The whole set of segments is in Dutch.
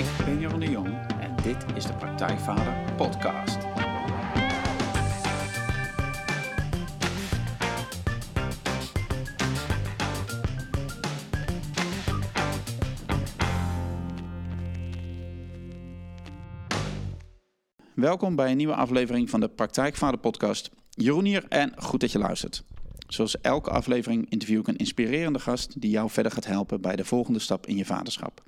Ik ben Jeroen de Jong en dit is de Praktijkvader Podcast. Welkom bij een nieuwe aflevering van de Praktijkvader Podcast. Jeroen hier en goed dat je luistert. Zoals elke aflevering interview ik een inspirerende gast die jou verder gaat helpen bij de volgende stap in je vaderschap.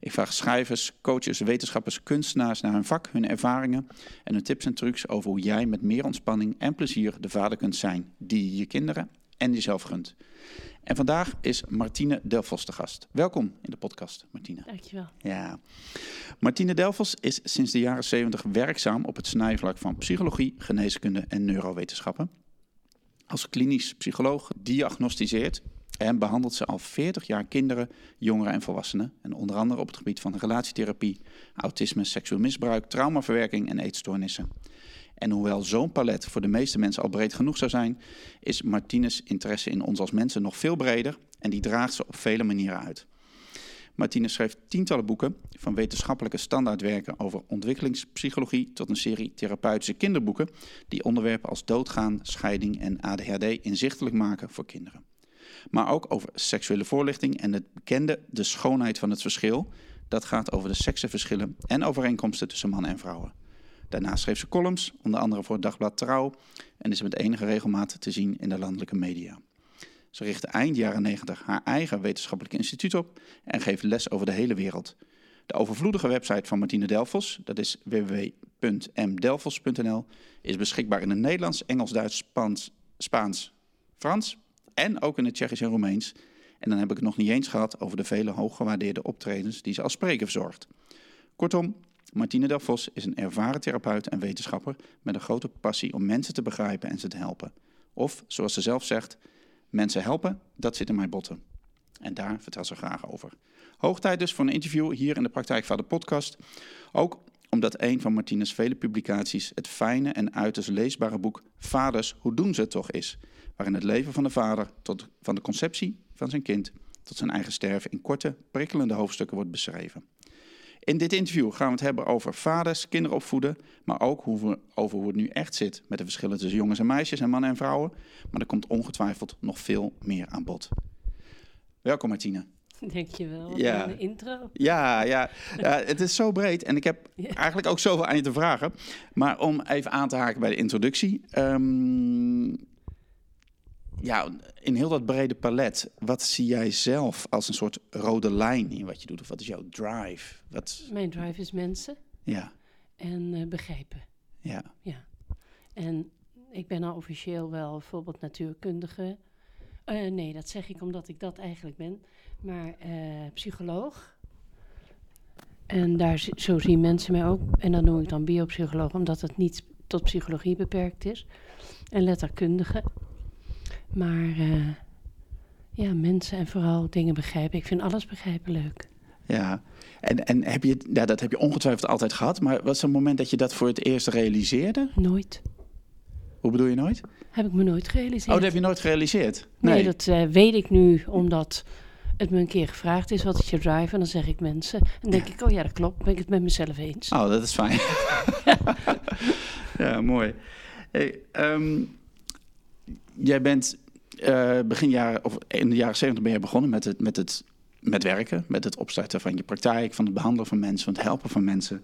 Ik vraag schrijvers, coaches, wetenschappers, kunstenaars naar hun vak, hun ervaringen en hun tips en trucs over hoe jij met meer ontspanning en plezier de vader kunt zijn die je je kinderen en jezelf gunt. En vandaag is Martine Delfos de gast. Welkom in de podcast, Martine. Dankjewel. Ja. Martine Delfos is sinds de jaren 70 werkzaam op het snijvlak van psychologie, geneeskunde en neurowetenschappen. Als klinisch psycholoog diagnosticeert en behandelt ze al 40 jaar kinderen, jongeren en volwassenen. En onder andere op het gebied van relatietherapie, autisme, seksueel misbruik, traumaverwerking en eetstoornissen. En hoewel zo'n palet voor de meeste mensen al breed genoeg zou zijn, is Martines interesse in ons als mensen nog veel breder en die draagt ze op vele manieren uit. Martine schreef tientallen boeken, van wetenschappelijke standaardwerken over ontwikkelingspsychologie tot een serie therapeutische kinderboeken die onderwerpen als doodgaan, scheiding en ADHD inzichtelijk maken voor kinderen. Maar ook over seksuele voorlichting en het bekende De schoonheid van het verschil. Dat gaat over de seksenverschillen en overeenkomsten tussen mannen en vrouwen. Daarnaast schreef ze columns, onder andere voor het dagblad Trouw, en is met enige regelmaat te zien in de landelijke media. Ze richtte eind jaren 90 haar eigen wetenschappelijk instituut op en geeft les over de hele wereld. De overvloedige website van Martine Delfos, dat is www.mdelfos.nl, is beschikbaar in het Nederlands, Engels, Duits, Spaans, Frans en ook in het Tsjechisch en Roemeens. En dan heb ik het nog niet eens gehad over de vele hooggewaardeerde optredens die ze als spreker verzorgt. Kortom, Martine Delfos is een ervaren therapeut en wetenschapper met een grote passie om mensen te begrijpen en ze te helpen. Of, zoals ze zelf zegt, mensen helpen, dat zit in mijn botten. En daar vertelt ze graag over. Hoog tijd dus voor een interview hier in de Praktijkvader podcast. Ook omdat een van Martines vele publicaties het fijne en uiterst leesbare boek Vaders, hoe doen ze het toch is. Waarin het leven van de vader, tot, van de conceptie van zijn kind tot zijn eigen sterven in korte, prikkelende hoofdstukken wordt beschreven. In dit interview gaan we het hebben over vaders, kinderen opvoeden, maar ook hoe we, over hoe het nu echt zit met de verschillen tussen jongens en meisjes en mannen en vrouwen. Maar er komt ongetwijfeld nog veel meer aan bod. Welkom Martine. Dankjewel Ja. de intro. Ja, ja, ja, het is zo breed en ik heb Ja. eigenlijk ook zoveel aan je te vragen. Maar om even aan te haken bij de introductie. ehm, ja, in heel dat brede palet, wat zie jij zelf als een soort rode lijn in wat je doet? Of wat is jouw drive? Wat, Mijn drive is mensen ja, en eh, begrijpen. ja, En ik ben al officieel wel bijvoorbeeld natuurkundige. Eh, nee, dat zeg ik omdat ik dat eigenlijk ben. Maar eh, psycholoog. En daar, zo zien mensen mij ook. En dan noem ik dan biopsycholoog, omdat het niet tot psychologie beperkt is. En letterkundige. Maar eh, ja, mensen en vooral dingen begrijpen. Ik vind alles begrijpen leuk. ja. En, en heb je, ja, dat heb je ongetwijfeld altijd gehad. Maar was er een moment dat je dat voor het eerst realiseerde? Nooit. Hoe bedoel je nooit? Heb ik me nooit gerealiseerd. Oh, dat heb je nooit gerealiseerd? Nee, dat eh, weet ik nu omdat het me een keer gevraagd is. Wat is je drive? En dan zeg ik mensen. En dan denk ik, oh ja, dat klopt. Ben ik het met mezelf eens. Oh, dat is fijn. ja, mooi. Hey, ehm, jij bent eh, begin jaren, of in de jaren 70 ben je begonnen met het, met het met werken, met het opstarten van je praktijk, van het behandelen van mensen, van het helpen van mensen.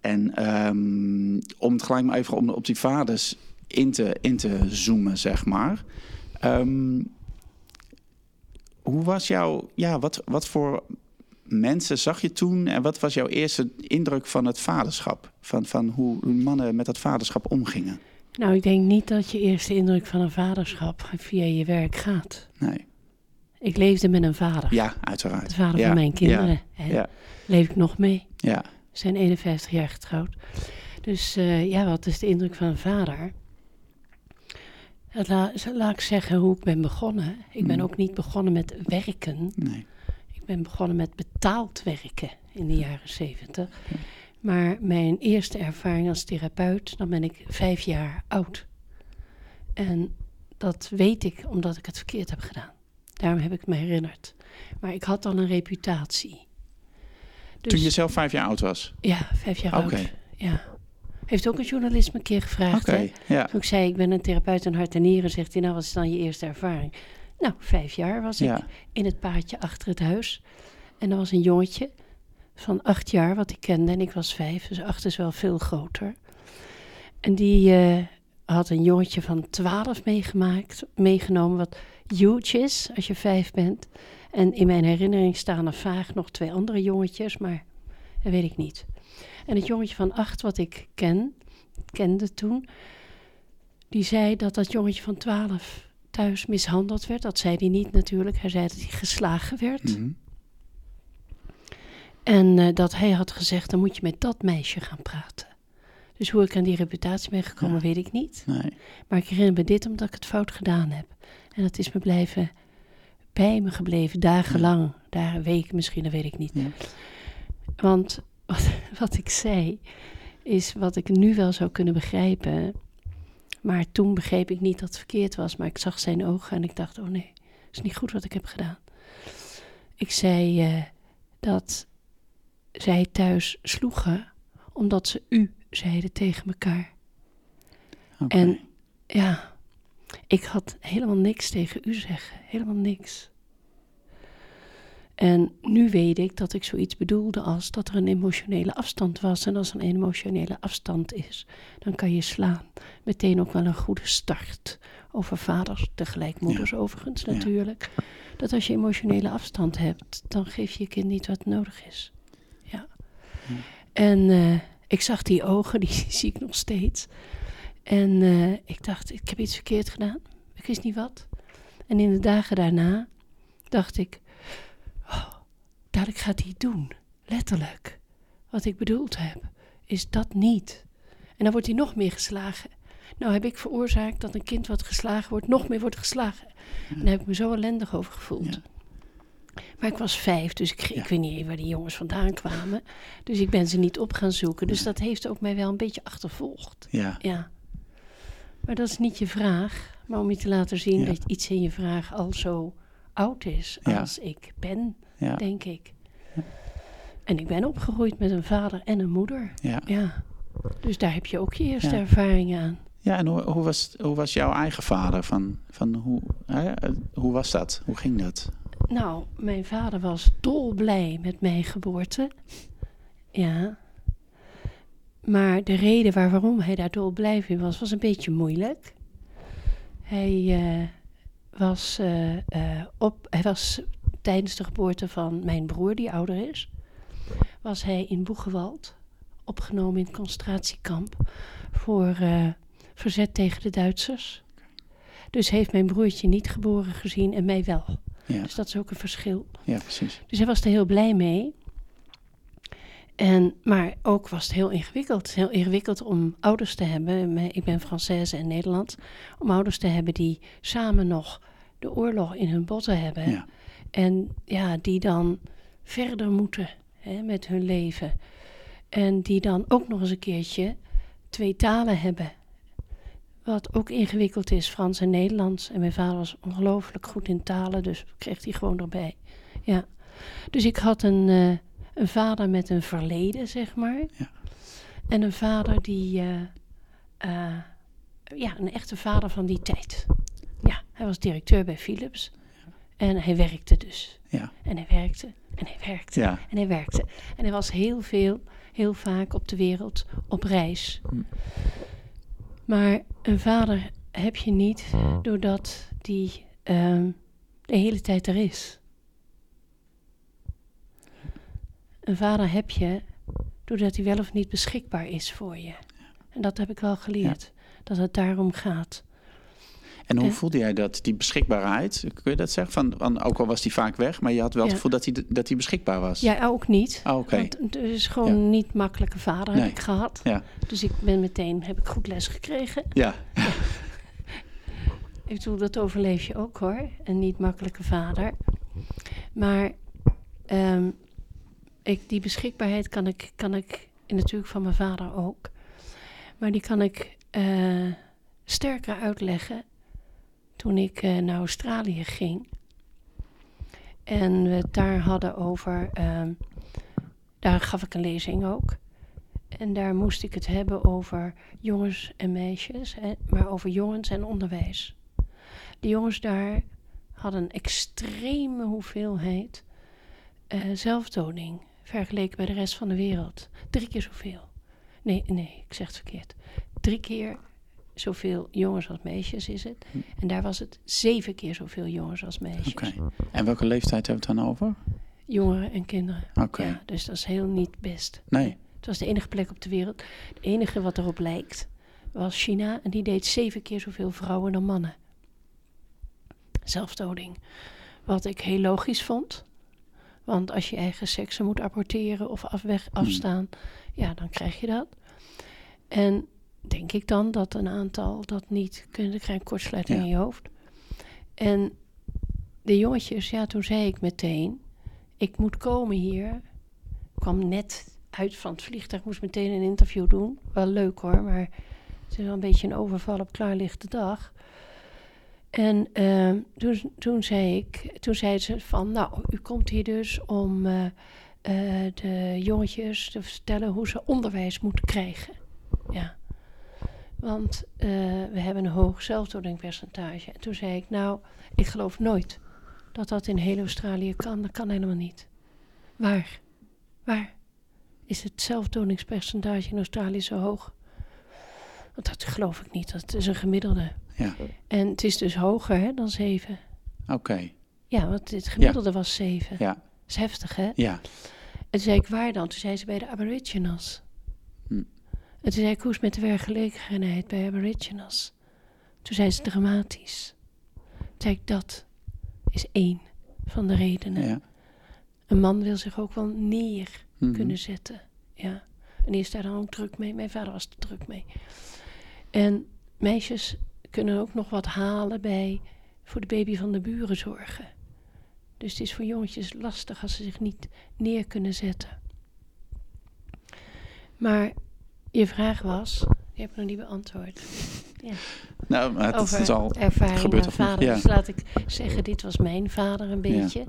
En ehm, om het gelijk maar even om, op die vaders in te, in te zoomen, zeg maar. Ehm, hoe was jouw, ja, wat, wat voor mensen zag je toen en wat was jouw eerste indruk van het vaderschap? Van, van hoe mannen met dat vaderschap omgingen? Nou, ik denk niet dat je eerste indruk van een vaderschap via je werk gaat. Nee. Ik leefde met een vader. Ja, uiteraard. De vader Ja, van mijn kinderen. Ja, ja, leef ik nog mee. ja. We zijn 51 jaar getrouwd. Dus eh, ja, wat is de indruk van een vader? La- laat ik zeggen hoe ik ben begonnen. Ik ben Mm. ook niet begonnen met werken. nee. Ik ben begonnen met betaald werken in de jaren 70. Maar mijn eerste ervaring als therapeut, dan ben ik vijf jaar oud. En dat weet ik omdat ik het verkeerd heb gedaan. Daarom heb ik me herinnerd. Maar ik had dan een reputatie. Dus, Toen je zelf vijf jaar oud was? Ja, vijf jaar oud. Ja. Heeft ook een journalist me een keer gevraagd. Oké, hè? ja. Toen ik zei, ik ben een therapeut aan hart en nieren, zegt hij, nou, wat is dan je eerste ervaring? Nou, vijf jaar was ik in het paadje achter het huis. En er was een jongetje van acht jaar, wat ik kende, en ik was vijf, dus acht is wel veel groter. En die eh, had een jongetje van twaalf meegemaakt, meegenomen, wat huge is als je vijf bent. En in mijn herinnering staan er vaag nog twee andere jongetjes, maar dat weet ik niet. En het jongetje van acht, wat ik ken, kende toen, die zei dat dat jongetje van twaalf thuis mishandeld werd. Dat zei hij niet natuurlijk. Hij zei dat hij geslagen werd. Mhm. En eh, dat hij had gezegd, dan moet je met dat meisje gaan praten. Dus hoe ik aan die reputatie ben gekomen, Ja. weet ik niet. Nee. Maar ik herinner me dit omdat ik het fout gedaan heb. En dat is me blijven bij me gebleven, dagenlang. Dagen, weken misschien, dat weet ik niet. Ja. Want wat, wat ik zei, is wat ik nu wel zou kunnen begrijpen. Maar toen begreep ik niet dat het verkeerd was. Maar ik zag zijn ogen en ik dacht, oh nee, het is niet goed wat ik heb gedaan. Ik zei eh, dat zij thuis sloegen omdat ze u zeiden tegen elkaar. En ja, ik had helemaal niks tegen u zeggen. Helemaal niks. En nu weet ik dat ik zoiets bedoelde als dat er een emotionele afstand was. En als er een emotionele afstand is, dan kan je slaan. Meteen ook wel een goede start. Over vaders, tegelijk moeders overigens Ja. natuurlijk. Dat als je emotionele afstand hebt, dan geef je je kind niet wat nodig is. En eh, ik zag die ogen, die zie ik nog steeds. En eh, ik dacht, ik heb iets verkeerd gedaan. Ik wist niet wat. En in de dagen daarna dacht ik, oh, dadelijk gaat hij doen. Letterlijk. Wat ik bedoeld heb, is dat niet. En dan wordt hij nog meer geslagen. Nou heb ik veroorzaakt dat een kind wat geslagen wordt, nog meer wordt geslagen. En daar heb ik me zo ellendig over gevoeld. Ja. Maar ik was vijf, dus ik, Ja. ik weet niet waar die jongens vandaan kwamen. Dus ik ben ze niet op gaan zoeken. Dus dat heeft ook mij wel een beetje achtervolgd. Ja. Ja. Maar dat is niet je vraag. Maar om je te laten zien Ja. dat iets in je vraag al zo oud is als ik ben, denk ik. En ik ben opgegroeid met een vader en een moeder. Ja. Ja. Dus daar heb je ook je eerste ervaring aan. Ja, en hoe, hoe, was, hoe was jouw eigen vader? Van, van hoe, hè, hoe was dat? Hoe ging dat? Nou, mijn vader was dolblij met mijn geboorte. Ja. Maar de reden waar, waarom hij daar dolblij in was, was een beetje moeilijk. Hij, eh, was, eh, eh, op, hij was tijdens de geboorte van mijn broer, die ouder is, was hij in Boegewald opgenomen in het concentratiekamp voor verzet tegen de Duitsers. Dus heeft mijn broertje niet geboren gezien en mij wel. Ja, Dus dat is ook een verschil. ja precies. Dus hij was er heel blij mee. En, maar ook was het heel ingewikkeld. Heel ingewikkeld om ouders te hebben. Ik ben Française en Nederlands. Om ouders te hebben die samen nog de oorlog in hun botten hebben. Ja. En ja, die dan verder moeten hè, met hun leven. En die dan ook nog eens een keertje twee talen hebben. Wat ook ingewikkeld is, Frans en Nederlands. En mijn vader was ongelooflijk goed in talen, dus kreeg hij gewoon erbij. Ja. Dus ik had een, eh, een vader met een verleden, zeg maar. Ja. En een vader die, eh, eh, ja, een echte vader van die tijd. Ja, hij was directeur bij Philips. En hij werkte dus. Ja. En hij werkte, en hij werkte, Ja. en hij werkte. En hij was heel veel, heel vaak op de wereld op reis. Hm. Maar een vader heb je niet doordat die ehm, de hele tijd er is. Een vader heb je doordat hij wel of niet beschikbaar is voor je. En dat heb ik wel geleerd. Dat het daarom gaat. En hoe voelde jij dat, die beschikbaarheid? Kun je dat zeggen? Van, van, ook al was hij vaak weg, maar je had wel het Ja. gevoel dat hij, dat hij beschikbaar was. Jij ook niet. Oké. Want het is gewoon Ja. niet makkelijke vader Nee. heb ik gehad. Ja. Dus ik ben meteen, heb ik goed les gekregen. Ja. Ik bedoel, dat overleef je ook hoor. Een niet makkelijke vader. Maar ehm, ik, die beschikbaarheid kan ik, kan ik en natuurlijk van mijn vader ook. Maar die kan ik eh, sterker uitleggen toen ik eh, naar Australië ging. En we het daar hadden over ehm, daar gaf ik een lezing ook. En daar moest ik het hebben over jongens en meisjes, hè, maar over jongens en onderwijs. De jongens daar hadden een extreme hoeveelheid uh, zelfdoding vergeleken bij de rest van de wereld. Drie keer zoveel. Nee, nee, ik zeg het verkeerd. Drie keer zoveel jongens als meisjes is het. Hm. En daar was het zeven keer zoveel jongens als meisjes. Oké. En welke leeftijd hebben we het dan over? Jongeren en kinderen. Oké. Ja, dus dat is heel niet best. Nee. Het was de enige plek op de wereld. Het enige wat erop lijkt was China. En die deed zeven keer zoveel vrouwen dan mannen. Zelfdoding. Wat ik heel logisch vond. Want als je eigen seksen moet apporteren of afweg, afstaan, ja, dan krijg je dat. En denk ik dan dat een aantal dat niet kunnen, dan krijg je een kortsluiting Ja. in je hoofd. En de jongetjes, ja, toen zei ik meteen, ik moet komen hier. Ik kwam net uit van het vliegtuig, moest meteen een interview doen. Wel leuk hoor, maar het is wel een beetje een overval op klaarlichte dag. En ehm, toen, toen, zei ik, toen zei ze van, nou, u komt hier dus om eh, eh, de jongetjes te vertellen hoe ze onderwijs moeten krijgen. Ja. Want eh, we hebben een hoog zelfdodingpercentage. En toen zei ik, nou, ik geloof nooit dat dat in heel Australië kan. Dat kan helemaal niet. Waar? Waar is het zelfdodingspercentage in Australië zo hoog? Want dat geloof ik niet. Dat is een gemiddelde. Ja. En het is dus hoger hè, dan 7. Oké. Ja, want het gemiddelde was 7. Ja. Dat is heftig, hè? Ja. En toen zei ik, waar dan? Toen zei ze bij de Aboriginals. En toen zei ik, hoe is het met de werkgelegenheid bij Aboriginals? Toen zei ze, dramatisch. Toen zei ik, dat is één van de redenen. Ja. Een man wil zich ook wel neer Mhm. kunnen zetten. Ja. En die is daar dan ook druk mee. Mijn vader was er druk mee. En meisjes kunnen ook nog wat halen bij voor de baby van de buren zorgen. Dus het is voor jongetjes lastig als ze zich niet neer kunnen zetten. Maar je vraag was, die heb ik nog niet beantwoord. Ja. Nou, maar het Over is al ervaring niet? vader. Ja. Dus laat ik zeggen, dit was mijn vader een beetje.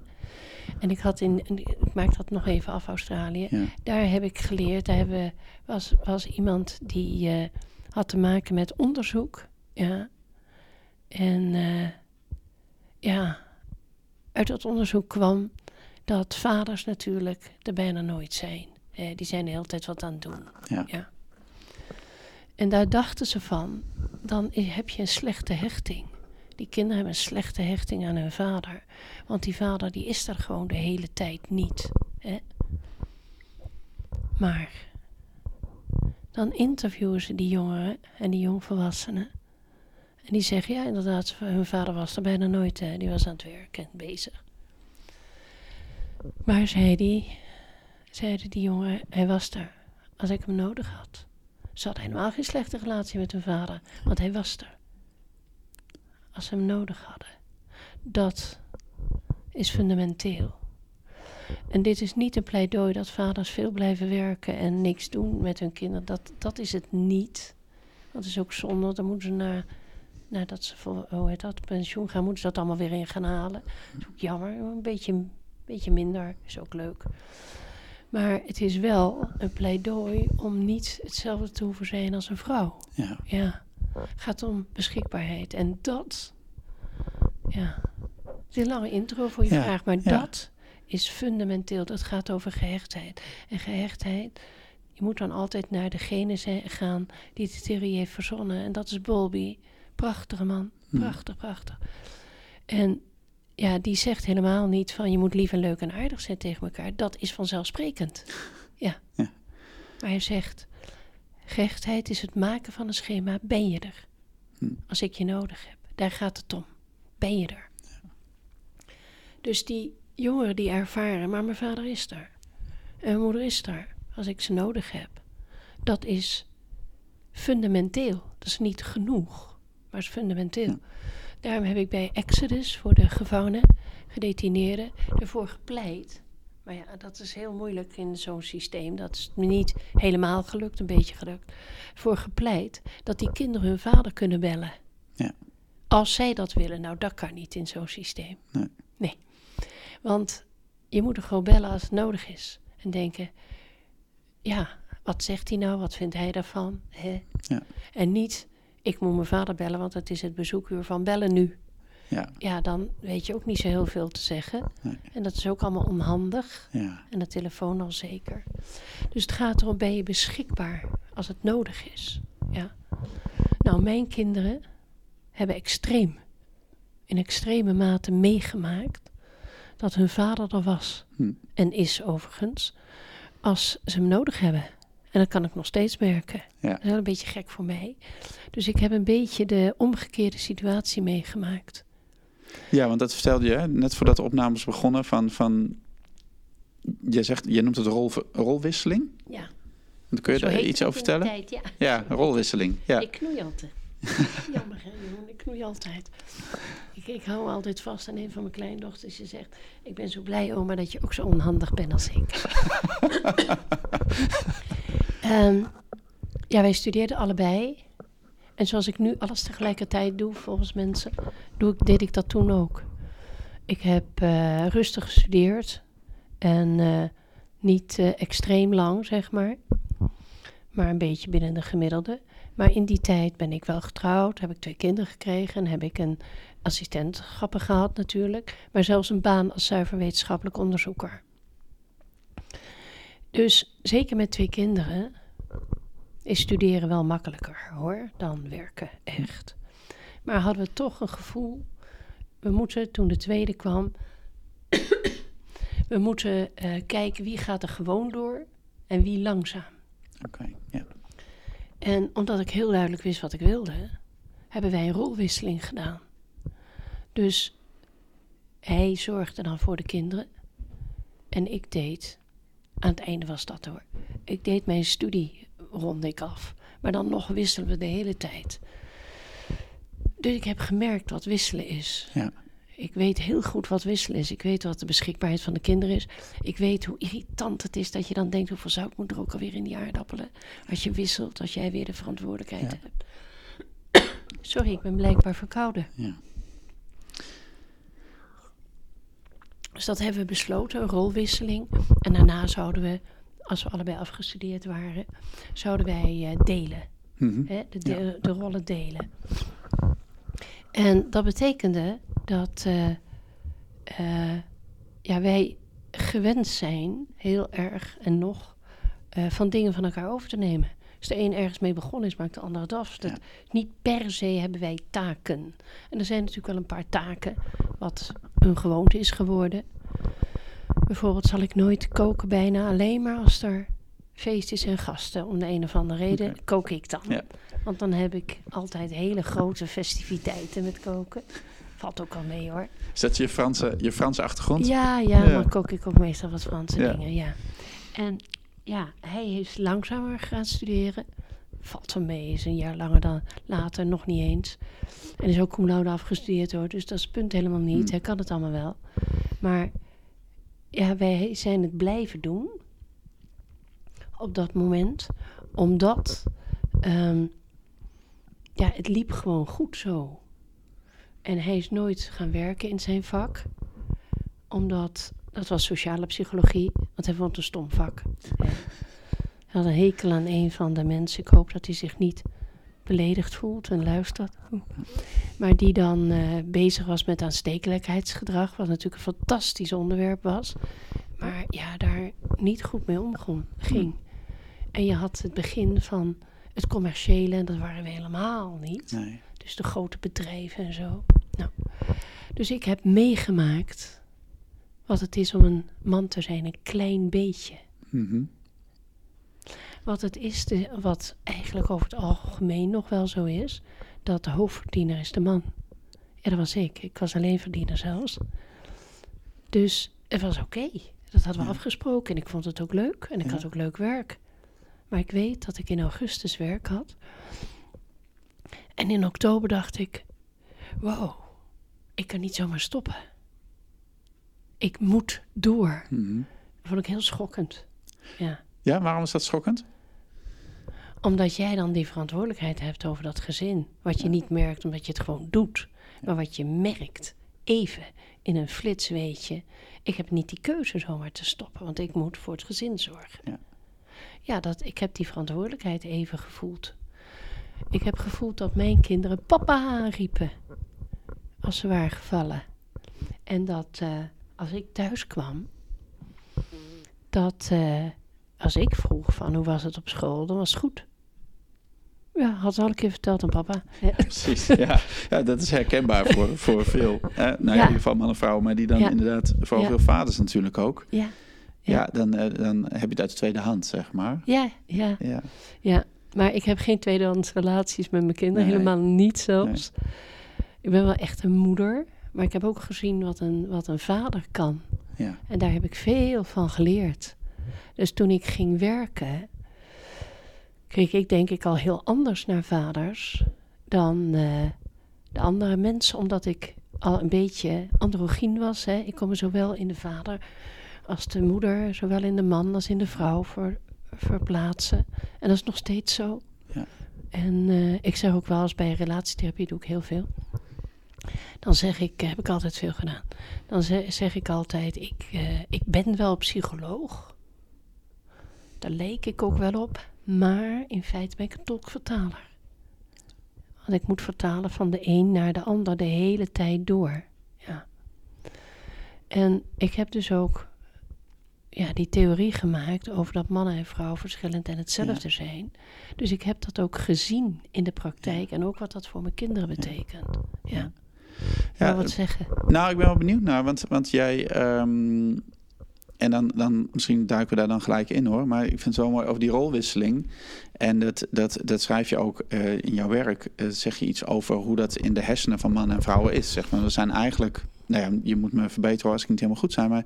En ik had in, ik maak dat nog even af, Australië. Ja. Daar heb ik geleerd, daar hebben, was, was iemand die eh, had te maken met onderzoek. Ja. En eh, ja, uit dat onderzoek kwam dat vaders natuurlijk er bijna nooit zijn. Eh, die zijn de hele tijd wat aan het doen. Ja. En daar dachten ze van, dan heb je een slechte hechting. Die kinderen hebben een slechte hechting aan hun vader. Want die vader die is er gewoon de hele tijd niet. Hè? Maar dan interviewen ze die jongeren en die jongvolwassenen. En die zeggen, ja inderdaad, hun vader was er bijna nooit. Hè? Die was aan het werk en bezig. Maar zei die, zeiden die jongeren, hij was er als ik hem nodig had. Ze hadden helemaal geen slechte relatie met hun vader, want hij was er. Als ze hem nodig hadden. Dat is fundamenteel. En dit is niet een pleidooi dat vaders veel blijven werken en niks doen met hun kinderen. Dat, dat is het niet. Dat is ook zonde. Dan moeten ze naar, nadat ze voor, hoe heet dat, pensioen gaan, moeten ze dat allemaal weer in gaan halen. Dat is ook jammer. Een beetje, een beetje minder is ook leuk. Maar het is wel een pleidooi om niet hetzelfde te hoeven zijn als een vrouw. Ja. Ja, gaat om beschikbaarheid. En dat, ja, het is een lange intro voor je Ja, vraag, maar ja. dat is fundamenteel. Dat gaat over gehechtheid. En gehechtheid, je moet dan altijd naar degene zijn- gaan die de theorie heeft verzonnen. En dat is Bowlby. Prachtige man. Hm. Prachtig, prachtig. En ja, die zegt helemaal niet van je moet lief en leuk en aardig zijn tegen elkaar. Dat is vanzelfsprekend. Ja. Ja. Maar hij zegt, gehechtheid is het maken van een schema. Ben je er? Hm. Als ik je nodig heb. Daar gaat het om. Ben je er? Dus die jongeren die ervaren, maar mijn vader is er. En mijn moeder is er. Als ik ze nodig heb. Dat is fundamenteel. Dat is niet genoeg. Maar is fundamenteel. Ja. Daarom heb ik bij Exodus voor de gevangenen, gedetineerden, ervoor gepleit. Maar ja, dat is heel moeilijk in zo'n systeem. Dat is me niet helemaal gelukt, een beetje gelukt. Voor gepleit dat die kinderen hun vader kunnen bellen. Ja. Als zij dat willen. Nou, dat kan niet in zo'n systeem. Nee. Nee. Want je moet er gewoon bellen als het nodig is. En denken, ja, wat zegt hij nou? Wat vindt hij daarvan? Hè? Ja. En niet, ik moet mijn vader bellen, want het is het bezoekuur van bellen nu. Ja, Ja, dan weet je ook niet zo heel veel te zeggen. Nee. En dat is ook allemaal onhandig. ja, En de telefoon al zeker. Dus het gaat erom, ben je beschikbaar als het nodig is? Ja. Nou, mijn kinderen hebben extreem, in extreme mate meegemaakt dat hun vader er was. Hm. En is overigens, als ze hem nodig hebben. En dat kan ik nog steeds merken. Ja. Dat is wel een beetje gek voor mij. Dus ik heb een beetje de omgekeerde situatie meegemaakt. ja, want dat vertelde je hè, net voordat de opnames begonnen. Van, van, je, zegt, je noemt het rol, rolwisseling. Ja. Kun je Zo daar iets over vertellen? tijd, ja. Ja, rolwisseling. Ja. Ik knoei altijd. Jammer hè, jongen. Ik knoei altijd. Ik, ik hou altijd vast aan een van mijn kleindochters. Je zegt, ik ben zo blij oma dat je ook zo onhandig bent als ik. Ehm, ja, wij studeerden allebei. En zoals ik nu alles tegelijkertijd doe, volgens mensen, doe ik, deed ik dat toen ook. Ik heb eh, rustig gestudeerd. En eh, niet eh, extreem lang, zeg maar. Maar een beetje binnen de gemiddelde. Maar in die tijd ben ik wel getrouwd, heb ik twee kinderen gekregen en heb ik een assistentschapper gehad natuurlijk, maar zelfs een baan als zuiver wetenschappelijk onderzoeker. Dus zeker met twee kinderen is studeren wel makkelijker hoor, dan werken echt. Maar hadden we toch een gevoel, we moeten toen de tweede kwam, we moeten eh, kijken wie gaat er gewoon door en wie langzaam. Oké, ja. En omdat ik heel duidelijk wist wat ik wilde, hebben wij een rolwisseling gedaan. Dus hij zorgde dan voor de kinderen. En ik deed, aan het einde was dat hoor, ik deed mijn studie rond ik af. Maar dan nog wisselen we de hele tijd. Dus ik heb gemerkt wat wisselen is. Ja. Ik weet heel goed wat wisselen is. Ik weet wat de beschikbaarheid van de kinderen is. Ik weet hoe irritant het is dat je dan denkt... hoeveel zout moet er ook alweer in die aardappelen? Als je wisselt, als jij weer de verantwoordelijkheid Ja. hebt. Sorry, ik ben blijkbaar verkouden. Ja. Dus dat hebben we besloten, een rolwisseling. En daarna zouden we, als we allebei afgestudeerd waren... zouden wij eh, delen. Mhm. Hè, de, de, de rollen delen. En dat betekende dat eh, eh, ja, wij gewend zijn, heel erg en nog, van dingen van elkaar over te nemen. Als de een ergens mee begonnen is, maakt de ander het af. Dat, Ja. Niet per se hebben wij taken. En er zijn natuurlijk wel een paar taken wat een gewoonte is geworden. Bijvoorbeeld zal ik nooit koken bijna alleen maar als er feest is en gasten. Om de een of andere reden kook ik dan. Ja. Want dan heb ik altijd hele grote festiviteiten met koken. Valt ook al mee hoor. Is dat je Franse, je Franse achtergrond? Ja, ja, Ja. maar kook ik ook meestal wat Franse Ja. dingen, ja. En ja, hij is langzamer gaan studeren. Valt wel mee, is een jaar langer dan later, nog niet eens. En is ook cum laude afgestudeerd hoor, dus dat is het punt helemaal niet. Hmm. Hij kan het allemaal wel. Maar ja, wij zijn het blijven doen op dat moment, omdat ehm, ja, het liep gewoon goed zo. En hij is nooit gaan werken in zijn vak, omdat dat was sociale psychologie, want hij vond het een stom vak. Hij had een hekel aan een van de mensen. Ik hoop dat hij zich niet beledigd voelt en luistert. Maar die dan eh, bezig was met aanstekelijkheidsgedrag, wat natuurlijk een fantastisch onderwerp was. Maar ja, daar niet goed mee omging. ging. En je had het begin van het commerciële, en dat waren we helemaal niet. Nee. Dus de grote bedrijven en zo. Nou, dus ik heb meegemaakt wat het is om een man te zijn, een klein beetje. Mhm. Wat het is, de, wat eigenlijk over het algemeen nog wel zo is, dat de hoofdverdiener is de man. Ja, dat was ik. Ik was alleen verdiener zelfs. Dus het was oké. Dat hadden we Ja. afgesproken en ik vond het ook leuk en ik Ja. had ook leuk werk. Maar ik weet dat ik in augustus werk had. En in oktober dacht ik, wow, ik kan niet zomaar stoppen. Ik moet door. Mhm. Dat vond ik heel schokkend. Ja. Ja, waarom is dat schokkend? Omdat jij dan die verantwoordelijkheid hebt over dat gezin. Wat je niet merkt omdat je het gewoon doet. Maar wat je merkt, even in een flits weet je... ik heb niet die keuze zomaar te stoppen, want ik moet voor het gezin zorgen. Ja. ja, dat, ik heb die verantwoordelijkheid even gevoeld. Ik heb gevoeld dat mijn kinderen papa riepen als ze waren gevallen. En dat uh, als ik thuis kwam, dat uh, als ik vroeg van hoe was het op school, dan was het goed. Ja, had ze al een keer verteld aan papa. Ja. Precies, ja. ja. Dat is herkenbaar voor, voor veel. Hè? Nou, ja. in ieder geval mannen en vrouwen, maar die dan inderdaad, voor veel vaders natuurlijk ook. Ja. Ja, dan, uh, dan heb je het uit de tweede hand, zeg maar. Ja, ja. Ja, ja. maar ik heb geen tweedehands relaties met mijn kinderen, helemaal niet zelfs. Nee. Ik ben wel echt een moeder, maar ik heb ook gezien wat een, wat een vader kan. Ja. En daar heb ik veel van geleerd. Dus toen ik ging werken, keek ik denk ik al heel anders naar vaders dan uh, de andere mensen, omdat ik al een beetje androgyn was. Hè. Ik kon me zowel in de vader als de moeder, zowel in de man als in de vrouw ver, verplaatsen. En dat is nog steeds zo. Ja. En uh, ik zeg ook wel eens bij relatietherapie doe ik heel veel. Dan zeg ik, heb ik altijd veel gedaan. Dan zeg, zeg ik altijd, ik, uh, ik ben wel psycholoog. Daar leek ik ook wel op. Maar in feite ben ik een tolkvertaler. Want ik moet vertalen van de een naar de ander de hele tijd door. Ja. En ik heb dus ook ja, die theorie gemaakt over dat mannen en vrouwen verschillend en hetzelfde ja. zijn. Dus ik heb dat ook gezien in de praktijk en ook wat dat voor mijn kinderen betekent. Ja. ja. wat zeggen? Nou, ik ben wel benieuwd naar, want, want jij. Um, en dan, dan misschien duiken we daar dan gelijk in hoor. Maar ik vind het zo mooi over die rolwisseling. En dat, dat, dat schrijf je ook uh, in jouw werk. Uh, zeg je iets over hoe dat in de hersenen van mannen en vrouwen is. Zeg maar. We zijn eigenlijk. Nou ja, je moet me verbeteren als ik niet helemaal goed zijn. Maar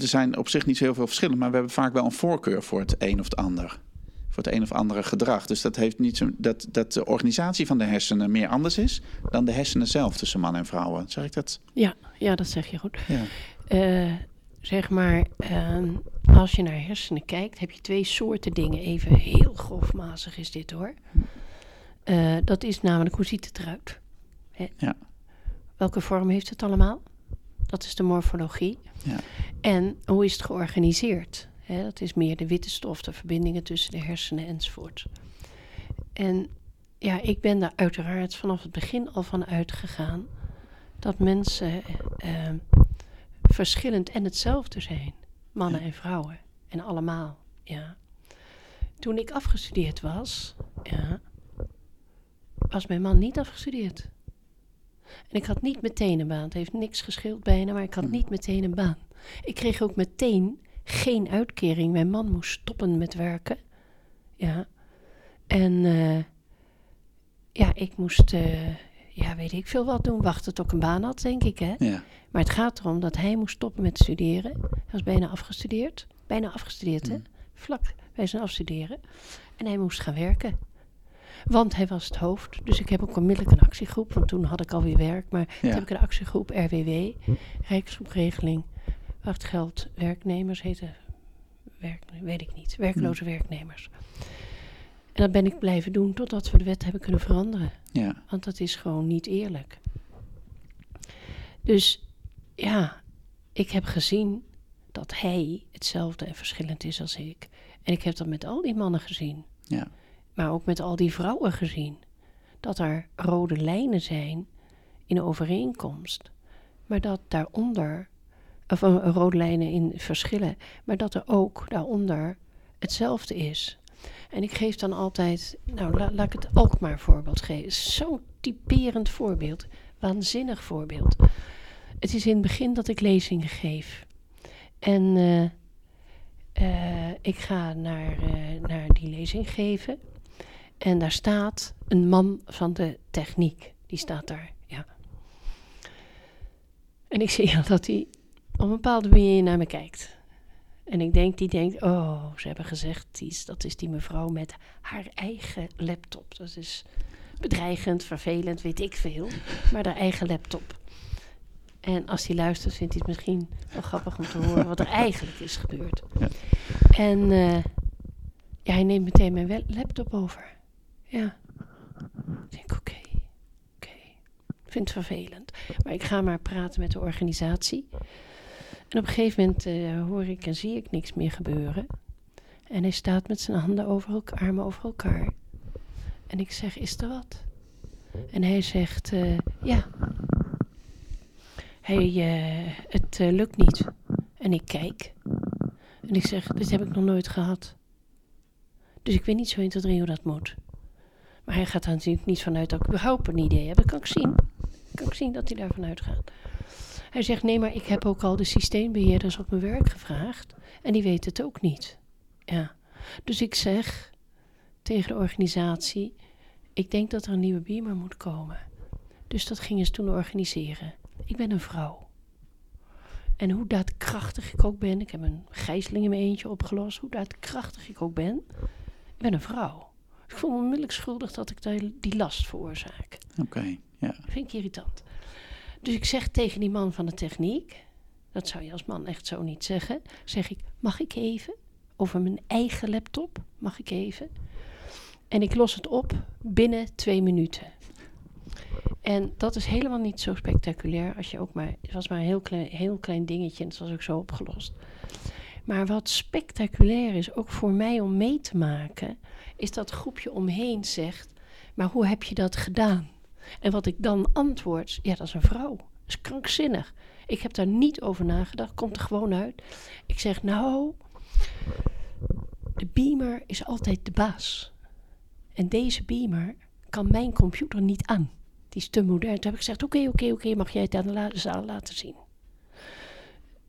er zijn op zich niet zo heel veel verschillen, maar we hebben vaak wel een voorkeur voor het een of het ander. Voor het een of andere gedrag. Dus dat heeft niet zo, dat, dat de organisatie van de hersenen meer anders is dan de hersenen zelf tussen mannen en vrouwen. Zeg ik dat? Ja, ja dat zeg je goed. Ja. Uh, zeg maar, uh, als je naar hersenen kijkt, heb je twee soorten dingen. Even heel grofmazig is dit hoor. Uh, dat is namelijk, hoe ziet het eruit? Hè? Ja. Welke vorm heeft het allemaal? Dat is de morfologie. Ja. En hoe is het georganiseerd? He, dat is meer de witte stof, de verbindingen tussen de hersenen enzovoort. En ja, ik ben daar uiteraard vanaf het begin al van uitgegaan dat mensen eh, verschillend en hetzelfde zijn. Mannen ja. en vrouwen. En allemaal, ja. Toen ik afgestudeerd was, ja, was mijn man niet afgestudeerd. En ik had niet meteen een baan. Het heeft niks gescheeld bijna, maar ik had niet meteen een baan. Ik kreeg ook meteen geen uitkering. Mijn man moest stoppen met werken. Ja. En uh, ja, ik moest, uh, ja, weet ik veel wat doen. Wachten tot ik een baan had, denk ik, hè. Ja. Maar het gaat erom dat hij moest stoppen met studeren. Hij was bijna afgestudeerd. Bijna afgestudeerd, hè. Vlak bij zijn afstuderen. En hij moest gaan werken. Want hij was het hoofd. Dus ik heb ook onmiddellijk een actiegroep. Want toen had ik alweer werk. Maar ja. toen heb ik een actiegroep RWW. Rijksgroepregeling. Wachtgeld werknemers heette. Werk, weet ik niet. Werkloze hmm. werknemers. En dat ben ik blijven doen totdat we de wet hebben kunnen veranderen. Ja. Want dat is gewoon niet eerlijk. Dus ja, ik heb gezien dat hij hetzelfde en verschillend is als ik. En ik heb dat met al die mannen gezien. Ja maar ook met al die vrouwen gezien. Dat er rode lijnen zijn in overeenkomst, maar dat daaronder, of uh, rode lijnen in verschillen, maar dat er ook daaronder hetzelfde is. En ik geef dan altijd, nou la, laat ik het ook maar voorbeeld geven. Zo'n typerend voorbeeld, waanzinnig voorbeeld. Het is in het begin dat ik lezingen geef. En uh, uh, ik ga naar, naar die lezing geven. En daar staat een man van de techniek. Die staat daar, ja. En ik zie dat hij op een bepaalde manier naar me kijkt. En ik denk, die denkt, oh, ze hebben gezegd, die is, dat is die mevrouw met haar eigen laptop. Dat is bedreigend, vervelend, weet ik veel. Maar haar eigen laptop. En als hij luistert, vindt hij het misschien wel grappig om te horen wat er eigenlijk is gebeurd. Ja. En uh, ja, hij neemt meteen mijn laptop over. Ja. Ik denk, oké, okay, oké. Okay. Vind het vervelend. Maar ik ga maar praten met de organisatie. En op een gegeven moment uh, hoor ik en zie ik niks meer gebeuren. En hij staat met zijn handen over elkaar, armen over elkaar. En ik zeg, is er wat? En hij zegt, eh, ja. Hij, eh, het eh, lukt niet. En ik kijk. En ik zeg, dit heb ik nog nooit gehad. Dus ik weet niet zo 1, 2, 3 hoe dat moet. Maar hij gaat daar natuurlijk niet vanuit dat ik überhaupt een idee heb. Dat kan ik zien. kan ik zien dat hij daarvan uitgaat. Hij zegt, nee, maar ik heb ook al de systeembeheerders op mijn werk gevraagd. En die weten het ook niet. Ja. Dus ik zeg tegen de organisatie, ik denk dat er een nieuwe beamer moet komen. Dus dat gingen ze toen organiseren. Ik ben een vrouw. En hoe daadkrachtig ik ook ben, ik heb een gijzeling in mijn eentje opgelost, hoe daadkrachtig ik ook ben, ik ben een vrouw. Ik voel me onmiddellijk schuldig dat ik die, last veroorzaak. Oké, ja. Vind ik irritant. Dus ik zeg tegen die man van de techniek, dat zou je als man echt zo niet zeggen, zeg ik, mag ik even? Over mijn eigen laptop, mag ik even? En ik los het op binnen twee minuten. En dat is helemaal niet zo spectaculair als je ook maar. Het was maar een heel klein, heel klein dingetje en het was ook zo opgelost. Maar wat spectaculair is, ook voor mij om mee te maken, is dat groepje omheen zegt: Maar hoe heb je dat gedaan? En wat ik dan antwoord: Ja, dat is een vrouw. Dat is krankzinnig. Ik heb daar niet over nagedacht, komt er gewoon uit. Ik zeg: Nou, de beamer is altijd de baas. En deze beamer kan mijn computer niet aan. Die is te modern. Toen heb ik gezegd: Oké, oké, oké, mag jij het aan de zaal laten zien?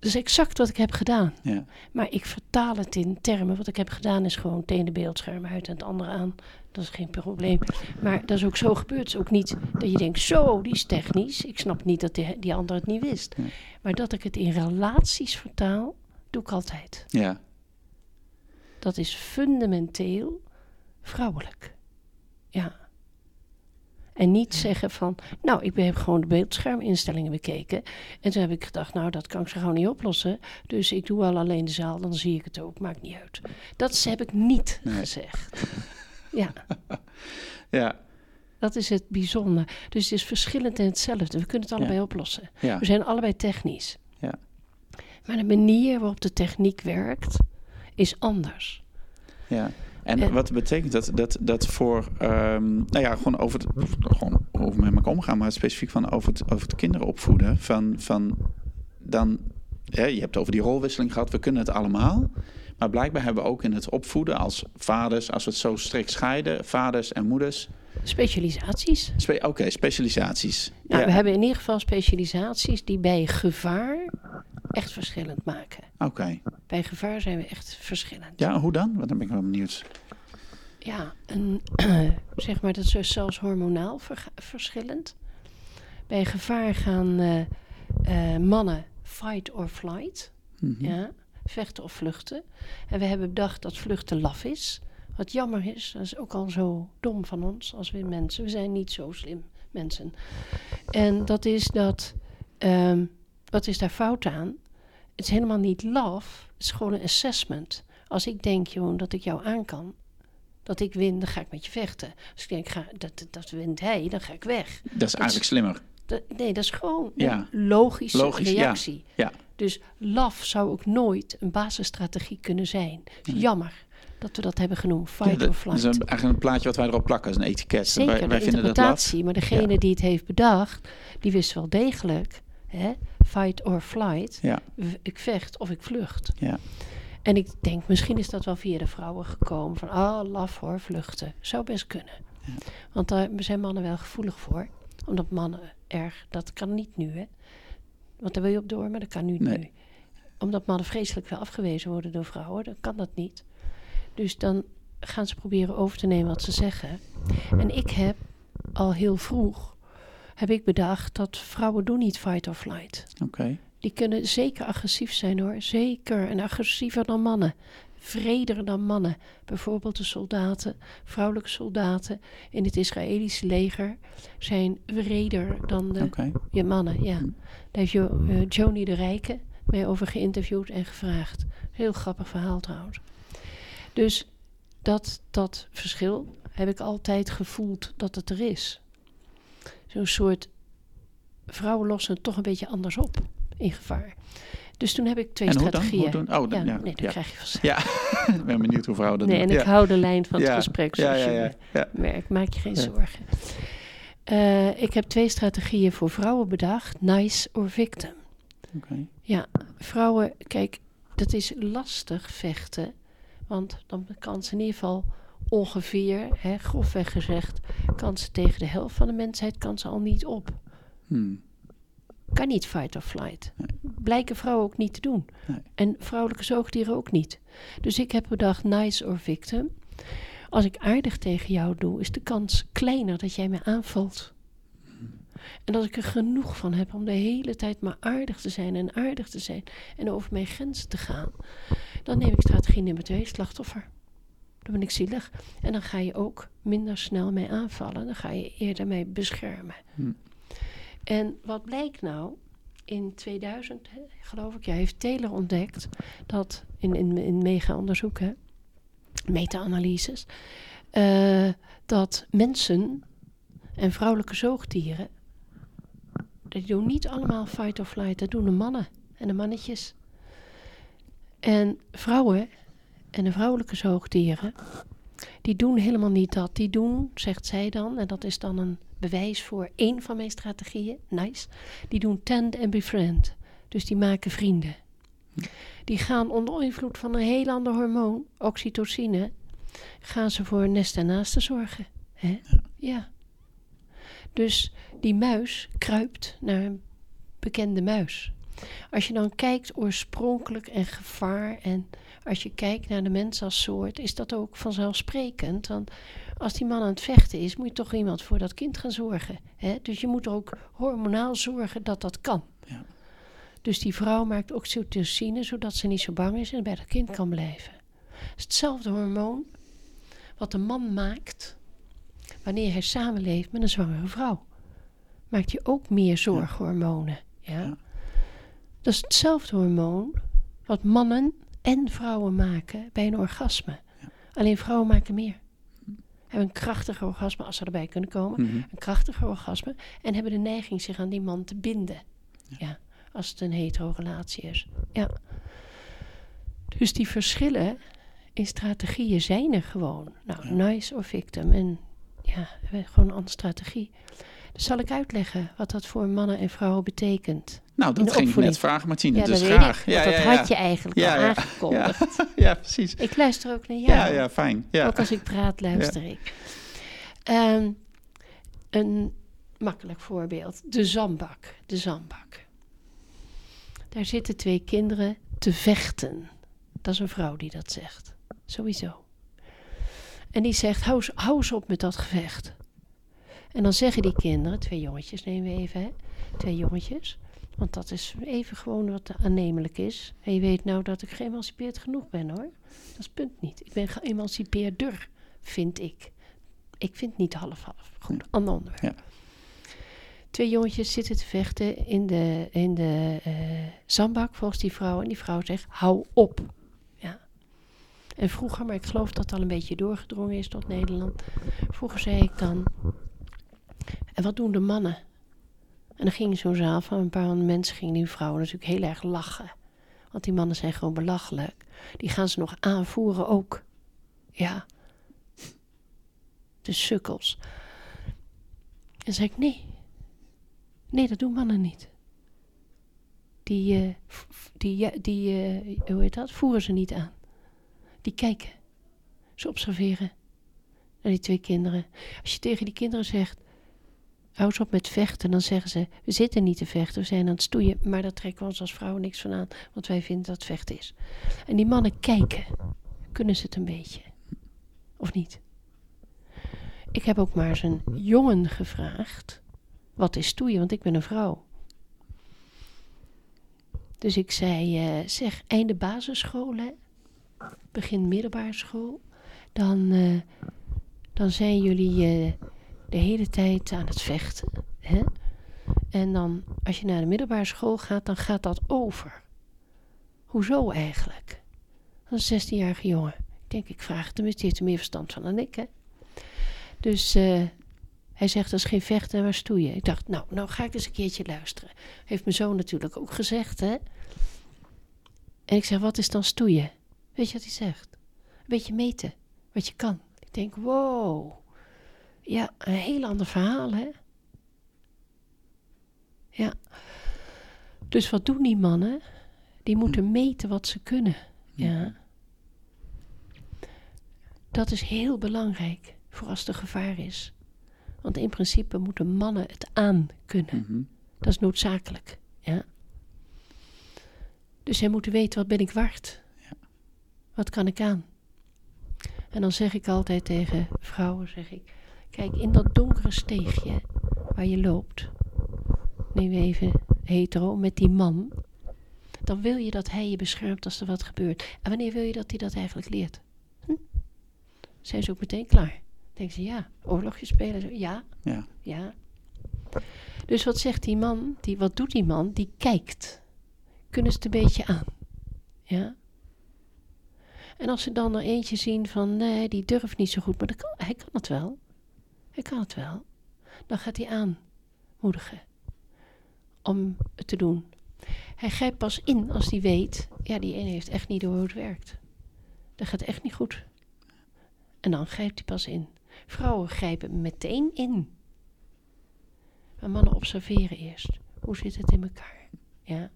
Dat is exact wat ik heb gedaan. ja. Maar ik vertaal het in termen. Wat ik heb gedaan is gewoon het ene beeldscherm uit en het andere aan. Dat is geen probleem. Maar dat is ook zo gebeurd. Het is ook niet dat je denkt, zo, die is technisch. Ik snap niet dat die, die ander het niet wist. Maar dat ik het in relaties vertaal, doe ik altijd. Ja, Dat is fundamenteel vrouwelijk. Ja. En niet zeggen van, nou, ik heb gewoon de beeldscherminstellingen bekeken. En toen heb ik gedacht, nou, dat kan ik zo gewoon niet oplossen. Dus ik doe wel alleen de zaal, dan zie ik het ook, maakt niet uit. Dat heb ik niet Nee. gezegd. Ja, ja, dat is het bijzonder. Dus het is verschillend en hetzelfde. We kunnen het allebei Ja. oplossen. ja. We zijn allebei technisch. Ja. Maar de manier waarop de techniek werkt, is anders. Ja. En wat betekent dat? Dat, dat voor, ehm, nou ja, gewoon over het, gewoon hoe we met elkaar omgaan, maar specifiek van over het, over het kinderen opvoeden. Van, van dan, hè, je hebt het over die rolwisseling gehad, we kunnen het allemaal. Maar blijkbaar hebben we ook in het opvoeden als vaders, als we het zo strikt scheiden, vaders en moeders. Specialisaties. Spe- Oké, specialisaties. Nou, ja. We hebben in ieder geval specialisaties die bij gevaar echt verschillend maken. Oké. Bij gevaar zijn we echt verschillend. Ja, hoe dan? Want dan ben ik wel benieuwd. Ja, en, zeg maar, dat is dus zelfs hormonaal verschillend. Bij gevaar gaan eh, eh, mannen fight or flight, Mhm. ja, vechten of vluchten. En we hebben bedacht dat vluchten laf is. Wat jammer is, dat is ook al zo dom van ons als we mensen. We zijn niet zo slim mensen. En dat is dat, ehm, wat is daar fout aan? Het is helemaal niet laf, het is gewoon een assessment. Als ik denk, Jeroen, dat ik jou aan kan, dat ik win, dan ga ik met je vechten. Als ik denk, ga, dat, dat, dat wint hij, dan ga ik weg. Dat is eigenlijk slimmer. Dat, nee, dat is gewoon Ja. een logische Logisch, reactie. Ja. Dus laf zou ook nooit een basisstrategie kunnen zijn. Jammer dat we dat hebben genoemd, Ja, fight dat or is flight. een, eigenlijk een plaatje wat wij erop plakken, als een etiket. Zeker, wij wij de vinden dat. Maar degene Ja. die het heeft bedacht, die wist wel degelijk. Hè? Fight or flight. Ja, Ik vecht of ik vlucht. ja. En ik denk, misschien is dat wel via de vrouwen gekomen. Van, ah, laf hoor, vluchten. Zou best kunnen. Ja. Want daar zijn mannen wel gevoelig voor. Omdat mannen erg, dat kan niet nu hè. Want daar wil je op door, maar dat kan nu Nee. nu. Omdat mannen vreselijk veel afgewezen worden door vrouwen, dan kan dat niet. Dus dan gaan ze proberen over te nemen wat ze zeggen. En ik heb al heel vroeg, heb ik bedacht dat vrouwen doen niet fight or flight. Oké. Die kunnen zeker agressief zijn hoor. Zeker. En agressiever dan mannen. Vreder dan mannen. Bijvoorbeeld de soldaten, vrouwelijke soldaten in het Israëlische leger zijn vreder dan de ja, mannen. Ja. Hm. Daar heeft jo, eh, Joni de Rijke mij over geïnterviewd en gevraagd. Heel grappig verhaal trouwens. Dus dat, dat verschil heb ik altijd gevoeld dat het er is. Zo'n soort vrouwen lossen het toch een beetje anders op in gevaar. Dus toen heb ik twee En hoe dan? strategieën. Hoe doen? Oh, dan- ja, ja, nee, dat ja. krijg je vanzelf. Ja, ik ben benieuwd hoe vrouwen dat Nee, en ik ja. hou de lijn van het Ja. gesprek Ja, zoals ja, je ja, ja. merkt. Maak je geen Ja. zorgen. Eh, ik heb twee strategieën voor vrouwen bedacht. Nice or victim. Oké. Vrouwen, kijk, dat is lastig vechten. Want dan kan ze in ieder geval ongeveer, hè, grofweg gezegd, kan ze tegen de helft van de mensheid kan ze al niet op. Hmm. Kan niet fight or flight. Nee. Blijken vrouwen ook niet te doen. Nee. En vrouwelijke zoogdieren ook niet. Dus ik heb bedacht, nice or victim. Als ik aardig tegen jou doe, is de kans kleiner dat jij me aanvalt. En als ik er genoeg van heb om de hele tijd maar aardig te zijn en aardig te zijn en over mijn grenzen te gaan, dan neem ik strategie nummer twee, slachtoffer. Dan ben ik zielig. En dan ga je ook minder snel mij aanvallen. Dan ga je eerder mij beschermen. Hm. En wat blijkt nou? In 2000, hè, geloof ik, ja, heeft Taylor ontdekt dat in, in, in mega-onderzoek, hè, meta-analyses, eh, dat mensen en vrouwelijke zoogdieren, die doen niet allemaal fight or flight, dat doen de mannen en de mannetjes. En vrouwen en de vrouwelijke zoogdieren, die doen helemaal niet dat. Die doen, zegt zij dan, en dat is dan een bewijs voor één van mijn strategieën, nice. Die doen tend en befriend. Dus die maken vrienden. Die gaan onder invloed van een heel ander hormoon, oxytocine, gaan ze voor nest en naasten zorgen. Hè? Ja. Dus die muis kruipt naar een bekende muis. Als je dan kijkt oorspronkelijk en gevaar en als je kijkt naar de mens als soort, is dat ook vanzelfsprekend. Want als die man aan het vechten is, moet je toch iemand voor dat kind gaan zorgen. Hè? Dus je moet ook hormonaal zorgen dat dat kan. Ja. Dus die vrouw maakt oxytocine, zodat ze niet zo bang is en bij dat kind kan blijven. Het is hetzelfde hormoon wat de man maakt wanneer hij samenleeft met een zwangere vrouw. Maakt hij ook meer zorghormonen. Ja? Ja. Dat is hetzelfde hormoon wat mannen en vrouwen maken bij een orgasme. Alleen vrouwen maken meer. Hebben een krachtiger orgasme als ze erbij kunnen komen. Mhm. Een krachtiger orgasme. En hebben de neiging zich aan die man te binden. Ja. als het een hetero relatie is. Ja. Dus die verschillen in strategieën zijn er gewoon. Nou, nice of victim. En ja, gewoon een andere strategie. Dus zal ik uitleggen wat dat voor mannen en vrouwen betekent. Nou, dat ging ik net vragen, Martine. ja, dus dat weet graag. Want dat had je eigenlijk Ja, al ja. aangekondigd. ja, precies. Ik luister ook naar jou. Ja, ja, fijn. Ja. Ook als ik praat, luister ik. Ehm, een makkelijk voorbeeld. De zandbak. De zandbak. Daar zitten twee kinderen te vechten. Dat is een vrouw die dat zegt. Sowieso. En die zegt, hou, hou eens op met dat gevecht. En dan zeggen die kinderen, twee jongetjes nemen we even, hè? Twee jongetjes. Want dat is even gewoon wat aannemelijk is. En je weet nou dat ik geëmancipeerd genoeg ben hoor. Dat is punt niet. Ik ben geëmancipeerder, vind ik. Ik vind niet half-half. Goed, ander onderwerp. Ja. Twee jongetjes zitten te vechten in de, in de eh, zandbak volgens die vrouw. En die vrouw zegt, hou op. Ja. En vroeger, maar ik geloof dat het al een beetje doorgedrongen is tot Nederland. Vroeger zei ik dan, en wat doen de mannen? En dan ging zo'n zaal van een paar mensen, gingen die vrouwen natuurlijk heel erg lachen. Want die mannen zijn gewoon belachelijk. Die gaan ze nog aanvoeren ook. Ja. De sukkels. En zei ik, nee. Nee, dat doen mannen niet. Die, eh, die, die eh, hoe heet dat? Voeren ze niet aan. Die kijken. Ze observeren. Naar die twee kinderen. Als je tegen die kinderen zegt, hou eens op met vechten, dan zeggen ze, we zitten niet te vechten, we zijn aan het stoeien. Maar daar trekken we ons als vrouwen niks van aan, want wij vinden dat vechten is. En die mannen kijken. Kunnen ze het een beetje? Of niet? Ik heb ook maar eens een jongen gevraagd. Wat is stoeien? Want ik ben een vrouw. Dus ik zei, eh, zeg, einde basisschool, hè? begin middelbare school. Dan, eh, dan zijn jullie eh, de hele tijd aan het vechten. Hè? En dan, als je naar de middelbare school gaat, dan gaat dat over. Hoezo eigenlijk? Een 16-jarige jongen. Ik denk, ik vraag het hem eens, die heeft er meer verstand van dan ik, hè? Dus eh, hij zegt, dat is geen vechten, maar stoeien. Ik dacht, nou, nou ga ik eens een keertje luisteren. Heeft mijn zoon natuurlijk ook gezegd, hè? En ik zeg, wat is dan stoeien? Weet je wat hij zegt? Een beetje meten, wat je kan. Ik denk, wow. Ja, een heel ander verhaal, hè? Ja. Dus wat doen die mannen? Die moeten meten wat ze kunnen. Ja. Dat is heel belangrijk voor als er gevaar is. Want in principe moeten mannen het aan kunnen. Mhm. Dat is noodzakelijk. Ja. Dus zij moeten weten wat ben ik waard. Wat kan ik aan? En dan zeg ik altijd tegen vrouwen, zeg ik, kijk in dat donkere steegje waar je loopt, neem even hetero met die man, dan wil je dat hij je beschermt als er wat gebeurt. En wanneer wil je dat hij dat eigenlijk leert? Hm? Zijn ze ook meteen klaar? Denken ze, ja, oorlogje spelen, ja, Ja. ja. Dus wat zegt die man? Die, wat doet die man? Die kijkt. Kunnen ze het een beetje aan? Ja. En als ze dan er eentje zien van nee, die durft niet zo goed, maar dat kan, hij kan het wel. Hij kan het wel. Dan gaat hij aanmoedigen om het te doen. Hij grijpt pas in als hij weet, ja, die ene heeft echt niet door hoe het werkt. Dat gaat echt niet goed. En dan grijpt hij pas in. Vrouwen grijpen meteen in. Maar mannen observeren eerst. Hoe zit het in elkaar? Ja.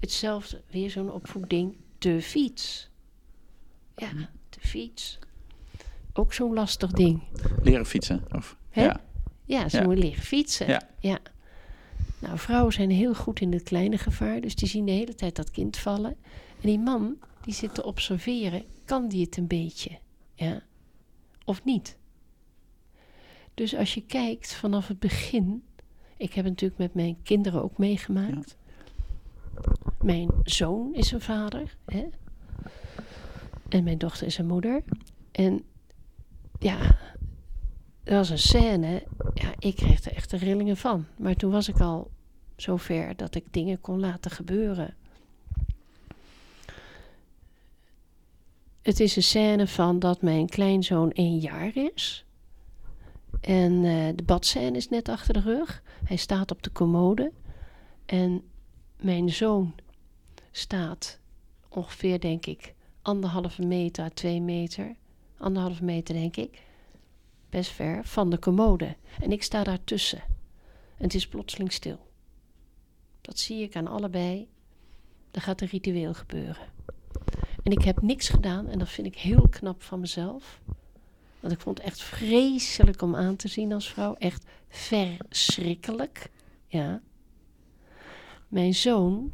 Hetzelfde, weer zo'n opvoeding. De fiets. Ja, de fiets. Ook zo'n lastig ding. Leren fietsen. Of, Hè? ja. Ja, ze Ja. moeten leren fietsen. Ja. Nou, vrouwen zijn heel goed in het kleine gevaar. Dus die zien de hele tijd dat kind vallen. En die man, die zit te observeren. Kan die het een beetje? Ja. Of niet? Dus als je kijkt vanaf het begin. Ik heb het natuurlijk met mijn kinderen ook meegemaakt. Mijn zoon is een vader. Hè? En mijn dochter is een moeder. En ja, er was een scène. Ja, ik kreeg er echt de rillingen van. Maar toen was ik al zover dat ik dingen kon laten gebeuren. Het is een scène van dat mijn kleinzoon één jaar is. En eh, de badscène is net achter de rug. Hij staat op de commode. En mijn zoon staat ongeveer, denk ik, anderhalve meter, twee meter. Anderhalve meter, denk ik. Best ver van de commode. En ik sta daartussen. En het is plotseling stil. Dat zie ik aan allebei. Er gaat een ritueel gebeuren. En ik heb niks gedaan en dat vind ik heel knap van mezelf. Want ik vond het echt vreselijk om aan te zien als vrouw. Echt verschrikkelijk. Ja. Mijn zoon,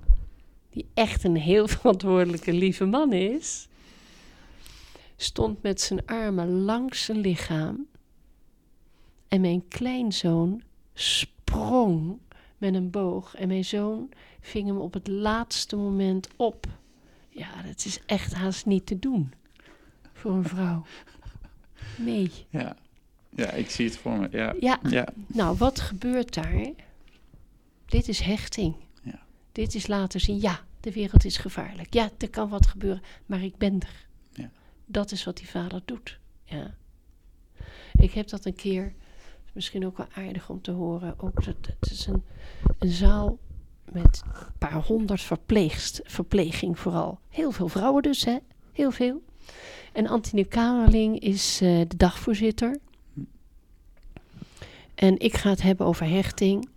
die echt een heel verantwoordelijke, lieve man is, stond met zijn armen langs zijn lichaam. En mijn kleinzoon sprong met een boog. En mijn zoon ving hem op het laatste moment op. Ja, dat is echt haast niet te doen voor een vrouw. Nee. Ja. ja, ik zie het voor me. Ja. Ja, Ja. nou, wat gebeurt daar? Dit is hechting. Ja. Dit is laten zien, ja, de wereld is gevaarlijk. Ja, er kan wat gebeuren, maar ik ben er. Dat is wat die vader doet. Ja. Ik heb dat een keer, misschien ook wel aardig om te horen. Ook het is een, een zaal met een paar honderd verpleegst, verpleging vooral. Heel veel vrouwen dus, hè? Heel veel. En Antine Kamerling is eh, de dagvoorzitter. En ik ga het hebben over hechting.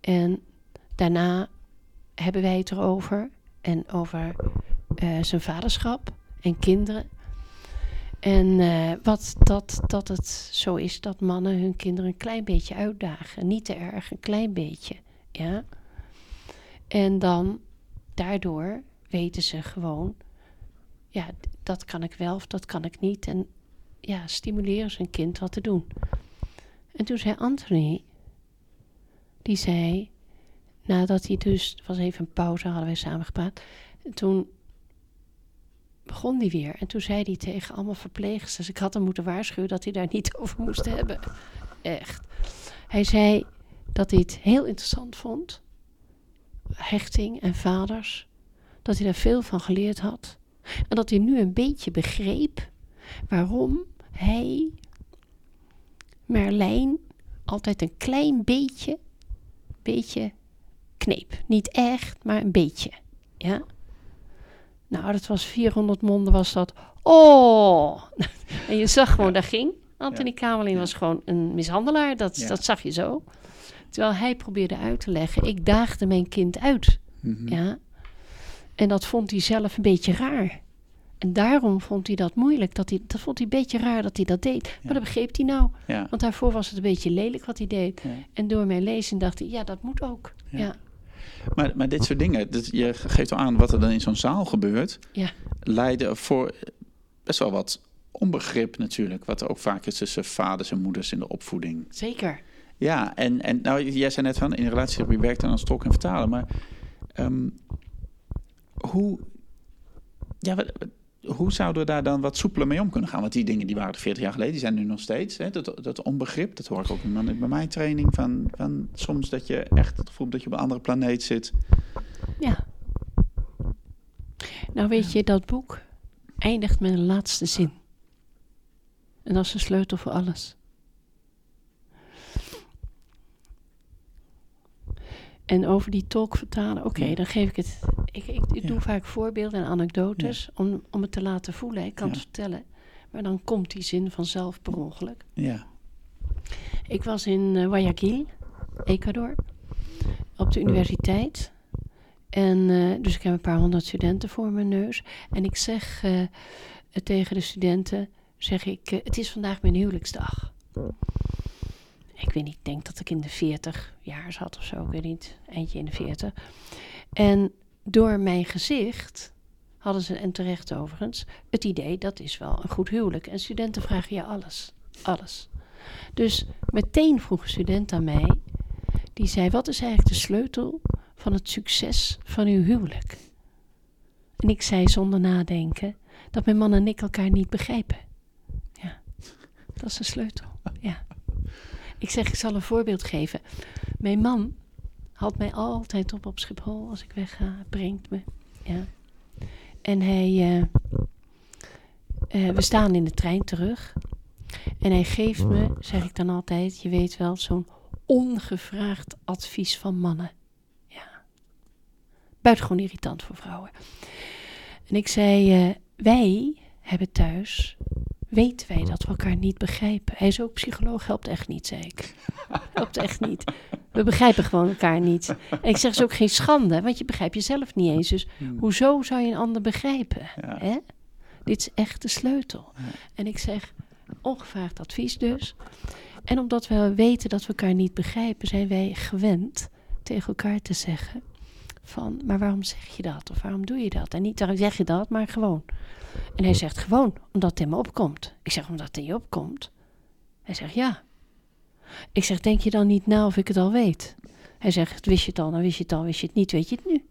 En daarna hebben wij het erover. En over eh, zijn vaderschap en kinderen. En eh, wat dat, dat het zo is dat mannen hun kinderen een klein beetje uitdagen. Niet te erg, een klein beetje. Ja. En dan daardoor weten ze gewoon, ja, dat kan ik wel of dat kan ik niet. En ja, stimuleren ze een kind wat te doen. En toen zei Anthony, die zei, nadat hij dus, het was even een pauze, hadden wij samen gepraat. En toen begon hij weer. En toen zei hij tegen allemaal verpleegsters, ik had hem moeten waarschuwen dat hij daar niet over moest hebben. Echt. Hij zei dat hij het heel interessant vond, hechting en vaders, dat hij daar veel van geleerd had. En dat hij nu een beetje begreep waarom hij Merlijn altijd een klein beetje, beetje kneep. Niet echt, maar een beetje. Ja? Nou, dat was 400 monden was dat. Oh! en je zag gewoon, daar ging. Anthony. Kamerling was gewoon een mishandelaar. Dat, dat zag je zo. Terwijl hij probeerde uit te leggen, ik daagde mijn kind uit. Mhm. Ja. En dat vond hij zelf een beetje raar. En daarom vond hij dat moeilijk. Dat, hij, dat vond hij een beetje raar dat hij dat deed. Maar dat begreep hij nou. Ja. Want daarvoor was het een beetje lelijk wat hij deed. Ja. En door mijn lezing dacht hij, ja, dat moet ook. Ja. Maar, maar dit soort dingen, dit, je geeft al aan wat er dan in zo'n zaal gebeurt, ja. leiden voor best wel wat onbegrip natuurlijk. Wat er ook vaak is tussen vaders en moeders in de opvoeding. zeker. Ja, en, en nou, jij zei net van in relatie werkt dan als tolk en vertaler, maar ehm, hoe, ja, wat- hoe zouden we daar dan wat soepeler mee om kunnen gaan? Want die dingen die waren er 40 jaar geleden, die zijn nu nog steeds. Hè? Dat, dat onbegrip, dat hoor ik ook in bij mijn training. Van, van soms dat je echt het gevoel dat je op een andere planeet zit. Ja. Nou weet je, dat boek eindigt met een laatste zin. En dat is de sleutel voor alles. En over die tolk vertalen, oké, dan geef ik het. Ik, ik, doe vaak voorbeelden en anekdotes om, om het te laten voelen. Ik kan het vertellen. Maar dan komt die zin vanzelf per ongeluk. Ja, Ik was in eh, Guayaquil, Ecuador, op de universiteit. En eh, dus ik heb een paar honderd studenten voor mijn neus. En ik zeg eh, tegen de studenten, zeg ik, het is vandaag mijn huwelijksdag. Ik weet niet, ik denk dat ik in de 40 jaar zat of zo, ik weet niet, eindje in de 40. En door mijn gezicht hadden ze, en terecht overigens, het idee dat is wel een goed huwelijk. En studenten vragen je alles, alles. Dus meteen vroeg een student aan mij, die zei: Wat is eigenlijk de sleutel van het succes van uw huwelijk? En ik zei zonder nadenken dat mijn man en ik elkaar niet begrijpen. Ja, dat is de sleutel. Ik zeg: Ik zal een voorbeeld geven. Mijn man haalt mij altijd op op Schiphol als ik wegga, brengt me. Ja. En hij. eh, eh, we staan in de trein terug. En hij geeft me, zeg ik dan altijd, je weet wel, zo'n ongevraagd advies van mannen. Ja. Buitengewoon irritant voor vrouwen. En ik zei, eh, wij hebben thuis, weten wij dat we elkaar niet begrijpen. Hij is ook psycholoog, helpt echt niet, zei ik. Helpt echt niet. We begrijpen gewoon elkaar niet. En ik zeg, is ook geen schande, want je begrijpt jezelf niet eens. Dus hoezo zou je een ander begrijpen? Ja. Hè? Dit is echt de sleutel. Ja. En ik zeg, ongevraagd advies dus. En omdat we weten dat we elkaar niet begrijpen, zijn wij gewend tegen elkaar te zeggen van, maar waarom zeg je dat? Of waarom doe je dat? En niet waarom zeg je dat, maar gewoon. En hij zegt gewoon, omdat het in me opkomt. Ik zeg, omdat het in je opkomt? Hij zegt, ja. Ik zeg, denk je dan niet na of ik het al weet? Hij zegt, wist je het al, dan wist je het al, wist je het niet, weet je het nu?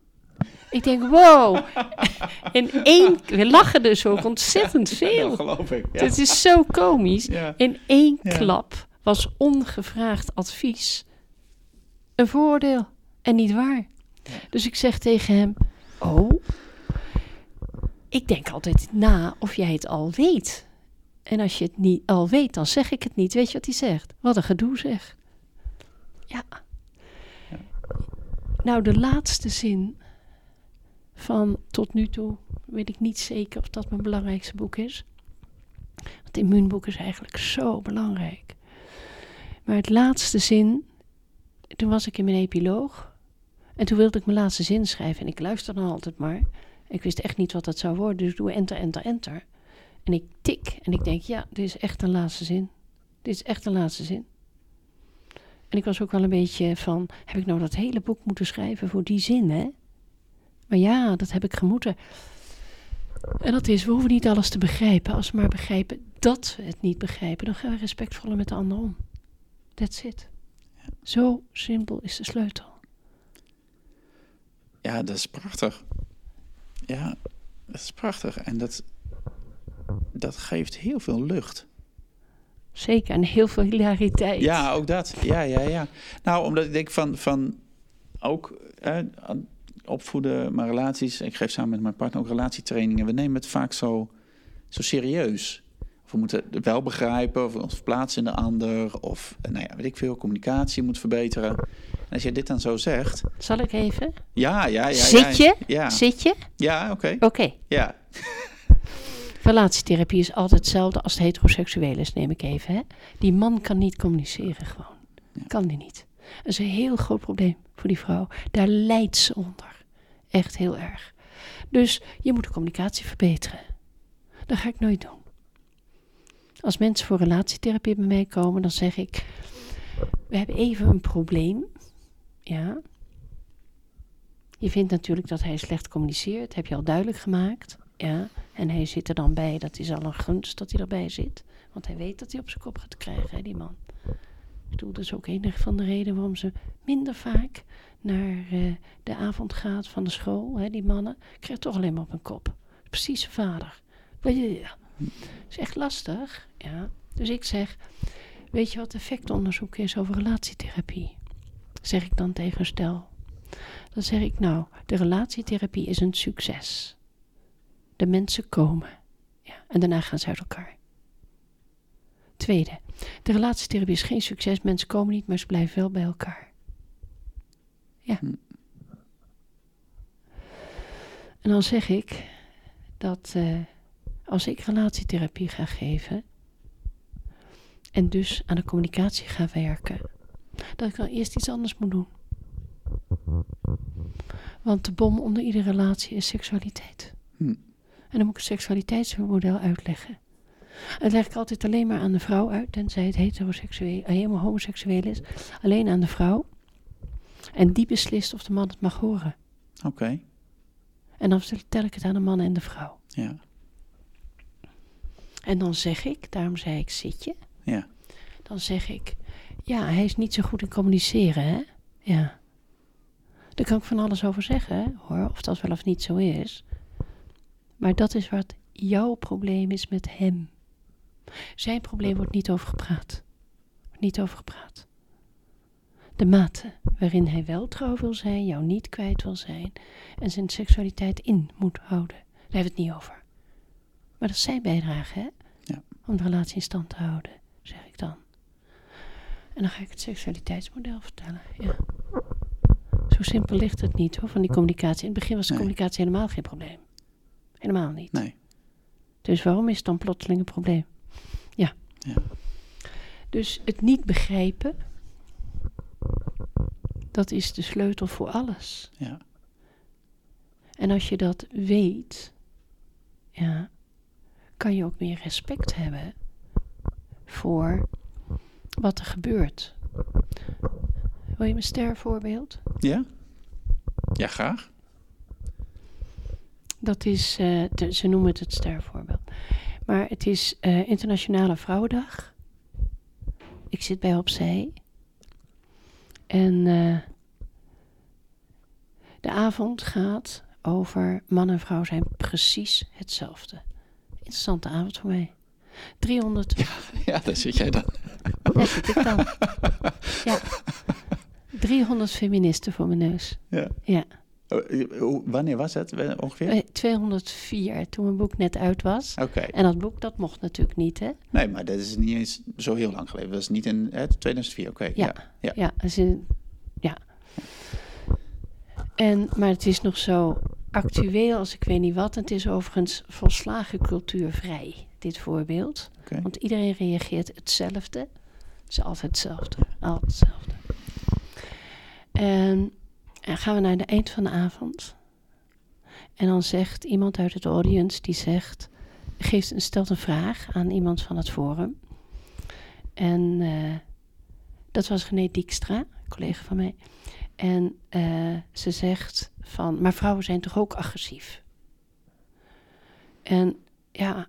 Ik denk, wow. In één, we lachen dus ook ontzettend dat veel. geloof ik. Ja. Het is zo komisch. Ja. In één Ja. klap was ongevraagd advies een voordeel en niet waar. Dus ik zeg tegen hem: Oh, ik denk altijd na of jij het al weet. En als je het niet al weet, dan zeg ik het niet. Weet je wat hij zegt? Wat een gedoe zeg. Ja. Nou, de laatste zin van tot nu toe weet ik niet zeker of dat mijn belangrijkste boek is. Het immuunboek is eigenlijk zo belangrijk. Maar het laatste zin, toen was ik in mijn epiloog. En toen wilde ik mijn laatste zin schrijven. En ik luisterde dan altijd maar. Ik wist echt niet wat dat zou worden. Dus ik doe enter, enter, enter. En ik tik en ik denk, ja, dit is echt een laatste zin. Dit is echt een laatste zin. En ik was ook wel een beetje van, heb ik nou dat hele boek moeten schrijven voor die zin, hè? Maar ja, dat heb ik gemoeten. En dat is, we hoeven niet alles te begrijpen. Als we maar begrijpen dat we het niet begrijpen, dan gaan we respectvoller met de ander om. That's it. Zo simpel is de sleutel. Ja, dat is prachtig. Ja, dat is prachtig. En dat, dat geeft heel veel lucht. Zeker, en heel veel hilariteit. Ja, ook dat. Ja, ja, ja. Nou, omdat ik denk van, van ook eh, opvoeden, maar relaties. Ik geef samen met mijn partner ook relatietrainingen. We nemen het vaak zo, zo serieus. Of we moeten het wel begrijpen, of ons verplaatsen in de ander. Of, nou ja, weet ik veel, communicatie moet verbeteren. Als je dit dan zo zegt... Zal ik even? Ja, ja, ja. Zit je? Ja, Zit je? ja oké. Oké. Ja, Relatietherapie is altijd hetzelfde als het heteroseksueel is, neem ik even. Hè? Die man kan niet communiceren gewoon. Kan die niet. Dat is een heel groot probleem voor die vrouw. Daar lijdt ze onder. Echt heel erg. Dus je moet de communicatie verbeteren. Dat ga ik nooit doen. Als mensen voor relatietherapie bij mij komen, dan zeg ik: We hebben even een probleem. Ja. Je vindt natuurlijk dat hij slecht communiceert, heb je al duidelijk gemaakt. Ja. En hij zit er dan bij, dat is al een gunst dat hij erbij zit. Want hij weet dat hij op zijn kop gaat krijgen, hè, die man. Ik bedoel, dat is ook een van de redenen waarom ze minder vaak naar eh, de avond gaat van de school. Hè, die mannen krijgen toch alleen maar op hun kop. Precies zijn vader. Ja. is echt lastig. Ja. Dus ik zeg, weet je wat effectonderzoek is over relatietherapie? Zeg ik dan tegen een stel. Dan zeg ik, nou, de relatietherapie is een succes. De mensen komen. Ja, en daarna gaan ze uit elkaar. Tweede, de relatietherapie is geen succes. Mensen komen niet, maar ze blijven wel bij elkaar. Ja. Hm. En dan zeg ik dat eh, als ik relatietherapie ga geven en dus aan de communicatie ga werken, dat ik dan eerst iets anders moet doen. Want de bom onder iedere relatie is seksualiteit. Hm. En dan moet ik het seksualiteitsmodel uitleggen. Dat leg ik altijd alleen maar aan de vrouw uit, tenzij het heteroseksueel, eh, helemaal homoseksueel is. Alleen aan de vrouw. En die beslist of de man het mag horen. oké. En dan vertel ik het aan de man en de vrouw. Ja, En dan zeg ik, daarom zei ik zit je. ja. Dan zeg ik, ja, hij is niet zo goed in communiceren, hè? Ja. Daar kan ik van alles over zeggen, hoor, of dat wel of niet zo is. Maar dat is wat jouw probleem is met hem. Zijn probleem wordt niet over gepraat. Wordt niet over gepraat. De mate waarin hij wel trouw wil zijn, jou niet kwijt wil zijn en zijn seksualiteit in moet houden. Daar hebben we het niet over. Maar dat is zijn bijdrage, hè? Ja. Om de relatie in stand te houden, zeg ik dan. En dan ga ik het seksualiteitsmodel vertellen. Ja. Zo simpel ligt het niet hoor, van die communicatie. In het begin was de Nee. communicatie helemaal geen probleem. Helemaal niet. Nee. Dus waarom is het dan plotseling een probleem? Ja. Ja. Dus het niet begrijpen, dat is de sleutel voor alles. Ja. En als je dat weet, ja, kan je ook meer respect hebben voor wat er gebeurt. Wil je mijn sterrenvoorbeeld? Ja? Ja, graag. Dat is, eh, de- ze noemen het het sterrenvoorbeeld. Maar het is eh, Internationale Vrouwendag. Ik zit bij opzij. En eh, de avond gaat over man en vrouw zijn precies hetzelfde. Interessante avond voor mij. 300, Ja, daar zit jij dan. Daar zit ik dan. Ja. 300 feministen voor mijn neus. Ja. Ja. Oh, eh, Wanneer was het eh, ongeveer? Eh, 204 toen mijn boek net uit was. Oké. En dat boek, dat mocht natuurlijk niet, hè? Nee, maar dat is niet eens zo heel lang geleden. Dat is niet in hè, 2004. Oké. Ja. Ja. Ja. Ja, als in, ja. En, maar het is nog zo actueel als ik weet niet wat. Het is overigens volslagen cultuurvrij, dit voorbeeld. Want iedereen reageert hetzelfde. Het is altijd hetzelfde. Altijd hetzelfde. En, en gaan we naar het eind van de avond. En dan zegt iemand uit het audience, die zegt... Geeft, stelt een vraag aan iemand van het forum. En eh, dat was René Dijkstra, een collega van mij. En eh, ze zegt van, maar vrouwen zijn toch ook agressief? En ja,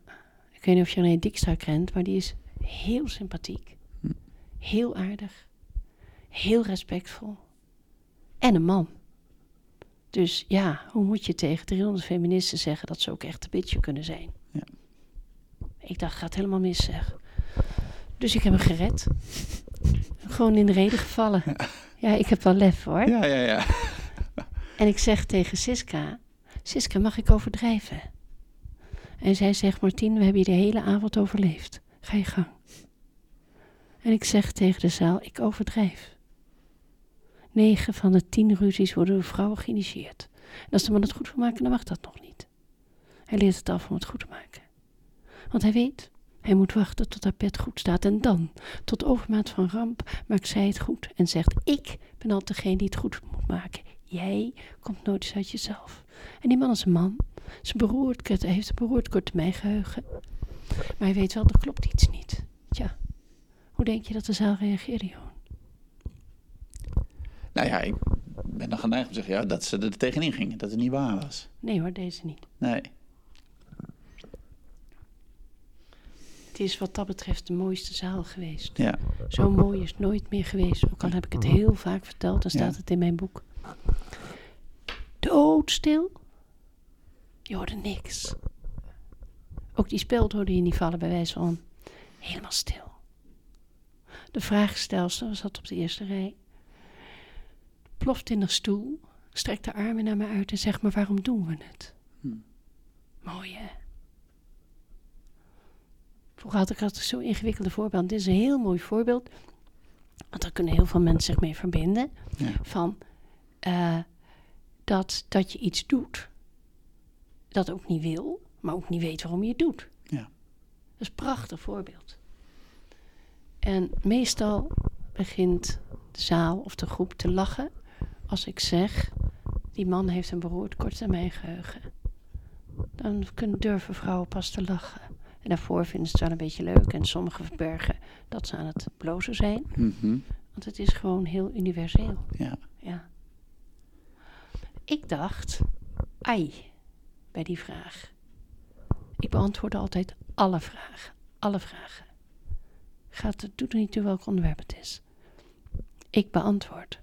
ik weet niet of je René Dijkstra kent, maar die is heel sympathiek. Heel aardig. Heel respectvol. En een man. Dus ja, hoe moet je tegen 300 feministen zeggen dat ze ook echt een bitchje kunnen zijn? Ja. Ik dacht, gaat helemaal mis zeg. Dus ik heb hem gered. Gewoon in de reden gevallen. Ja, ik heb wel lef hoor. Ja, ja, ja. En ik zeg tegen Siska: Siska, mag ik overdrijven? En zij zegt: Martien, we hebben je de hele avond overleefd. Ga je gang. En ik zeg tegen de zaal: Ik overdrijf. 9 van de 10 ruzies worden door vrouwen geïnitieerd. En als de man het goed wil maken, dan mag dat nog niet. Hij leert het af om het goed te maken. Want hij weet, hij moet wachten tot haar pet goed staat. En dan, tot overmaat van ramp, maakt zij het goed. En zegt, ik ben al degene die het goed moet maken. Jij komt nooit eens uit jezelf. En die man is een man. Zijn beroerd, heeft een beroerd geheugen. Maar hij weet wel, er klopt iets niet. Tja, hoe denk je dat de zaal reageerde, Johan? Nou ja, ik ben dan geneigd om te zeggen ja, dat ze er tegenin gingen, dat het niet waar was. Nee hoor, deze niet. Nee. Het is wat dat betreft de mooiste zaal geweest. Ja. Zo mooi is het nooit meer geweest. Ook al heb ik het heel vaak verteld, dan staat Ja. het in mijn boek. Doodstil. Je hoorde niks. Ook die speld hoorde je niet vallen bij wijze van helemaal stil. De vraagstelster zat op de eerste rij. Ploft in de stoel, strekt de armen naar me uit en zegt me waarom doen we het? Mooi hè? Vroeger had ik altijd zo'n ingewikkelde voorbeeld. Dit is een heel mooi voorbeeld. Want daar kunnen heel veel mensen zich mee verbinden. Ja. Van eh, dat, dat je iets doet. Dat ook niet wil, maar ook niet weet waarom je het doet. Ja. Dat is een prachtig voorbeeld. En meestal begint de zaal of de groep te lachen als ik zeg: die man heeft een beroerd korttermijn geheugen. Dan kunnen, durven vrouwen pas te lachen. En daarvoor vinden ze het wel een beetje leuk. En sommigen verbergen dat ze aan het blozen zijn. Mhm. Want het is gewoon heel universeel. ja. Ja. Ik dacht, ai, bij die vraag. Ik beantwoordde altijd alle vragen. Alle vragen. Gaat, het doet er niet toe welk onderwerp het is. Ik beantwoord.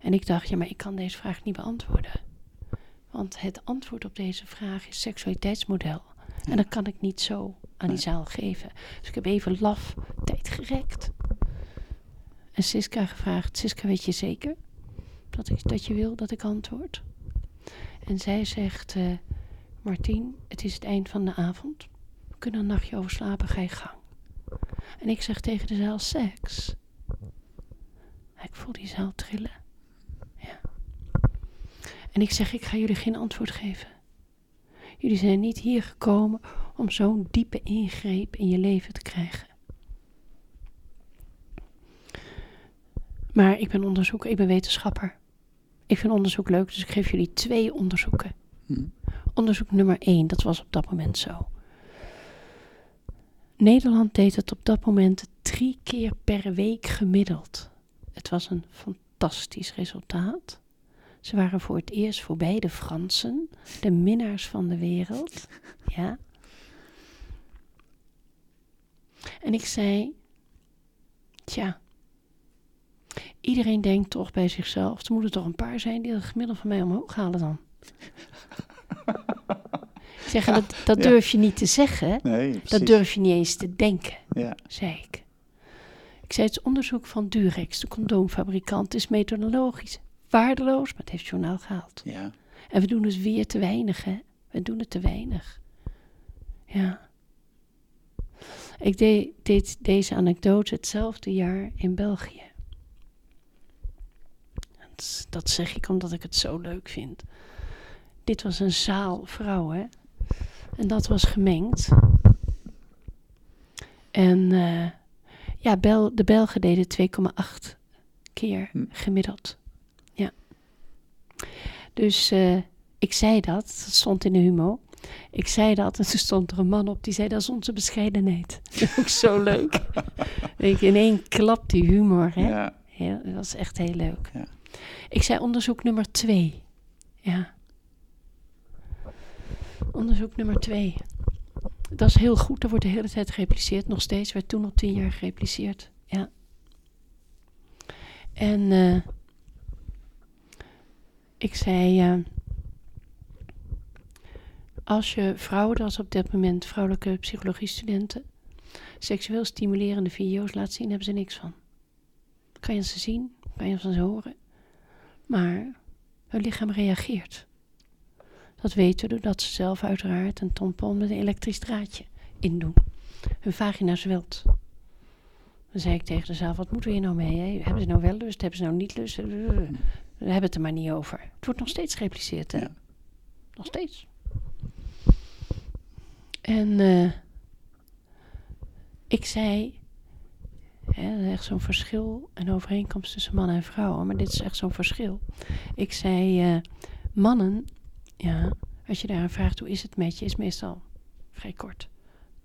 En ik dacht, ja, maar ik kan deze vraag niet beantwoorden. Want het antwoord op deze vraag is seksualiteitsmodel. En dat kan ik niet zo aan die zaal geven. Dus ik heb even laf tijd gerekt. En Siska gevraagd, Siska, weet je zeker dat, ik, dat je wil dat ik antwoord? En zij zegt, eh Martien, het is het eind van de avond. We kunnen een nachtje over slapen, ga je gang. En ik zeg tegen de zaal, seks. Ik voel die zaal trillen. Ja. En ik zeg, ik ga jullie geen antwoord geven. Jullie zijn niet hier gekomen om zo'n diepe ingreep in je leven te krijgen. Maar ik ben onderzoeker, ik ben wetenschapper. Ik vind onderzoek leuk, dus ik geef jullie twee onderzoeken. Hm. Onderzoek nummer één, dat was op dat moment zo. Nederland deed het op dat moment drie keer per week gemiddeld. Het was een fantastisch resultaat. Ze waren voor het eerst voorbij de Fransen, de minnaars van de wereld. Ja. En ik zei, tja, iedereen denkt toch bij zichzelf, er moeten toch een paar zijn die het gemiddelde van mij omhoog halen dan. Ik zeg, en dat, dat ja. durf je niet te zeggen, Nee, dat durf je niet eens te denken, Ja. zei ik. Ik zei, het onderzoek van Durex, de condoomfabrikant, is methodologisch waardeloos, maar het heeft journaal gehaald. Ja. En we doen het weer te weinig, hè? We doen het te weinig. Ja. Ik deed, deed deze anekdote hetzelfde jaar in België. Dat, dat zeg ik omdat ik het zo leuk vind. Dit was een zaal vrouwen. En dat was gemengd. En eh, ja, Bel, de Belgen deden 2,8 keer Hm. gemiddeld. Ja. Dus eh, ik zei dat, dat stond in de humo. Ik zei dat en toen stond er een man op die zei: Dat is onze bescheidenheid. Ook zo leuk. Weet je, in één klap die humor. Hè? Ja. Dat was echt heel leuk. Ja. Ik zei onderzoek nummer twee. Ja. Onderzoek nummer twee. Dat is heel goed, er wordt de hele tijd gerepliceerd. Nog steeds, werd toen al tien jaar gerepliceerd. Ja. En eh, ik zei, eh, als je vrouwen, dat was op dat moment vrouwelijke psychologiestudenten, seksueel stimulerende video's laat zien, hebben ze niks van. Kan je ze zien, kan je ze horen. Maar hun lichaam reageert. Dat weten we doordat ze zelf uiteraard een tampon met een elektrisch draadje indoen. Hun vagina zwelt. Dan zei ik tegen de zaal, wat moeten we hier nou mee? Hè? Hebben ze nou wel lust? Hebben ze nou niet lust? We hebben het er maar niet over. Het wordt nog steeds gerepliceerd, hè? Ja. Nog steeds. En eh, ik zei, hè, er is echt zo'n verschil en overeenkomst tussen mannen en vrouwen, maar dit is echt zo'n verschil. Ik zei, eh, mannen, ja, als je daar vraagt hoe is het met je, is meestal vrij kort.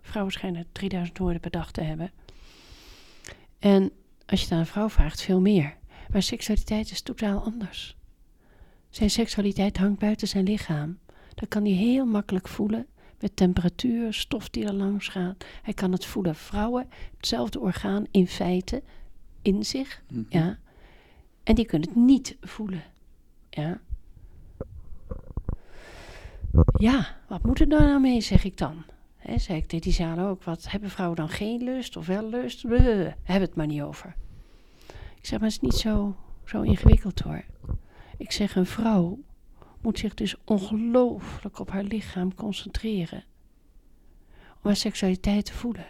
Vrouwen schijnen 3000 woorden per dag te hebben. En als je het aan een vrouw vraagt, veel meer. Maar seksualiteit is totaal anders. Zijn seksualiteit hangt buiten zijn lichaam. Dat kan hij heel makkelijk voelen met temperatuur, stof die er langs gaat. Hij kan het voelen. Vrouwen, hetzelfde orgaan in feite, in zich. Mhm. Ja. En die kunnen het niet voelen. Ja. Ja, wat moet er dan nou mee, zeg ik dan. Zei ik tegen die zaal ook. Wat hebben vrouwen dan geen lust of wel lust? Bleh, hebben het maar niet over. Ik zeg, maar het is niet zo, zo ingewikkeld hoor. Ik zeg, een vrouw moet zich dus ongelooflijk op haar lichaam concentreren. Om haar seksualiteit te voelen.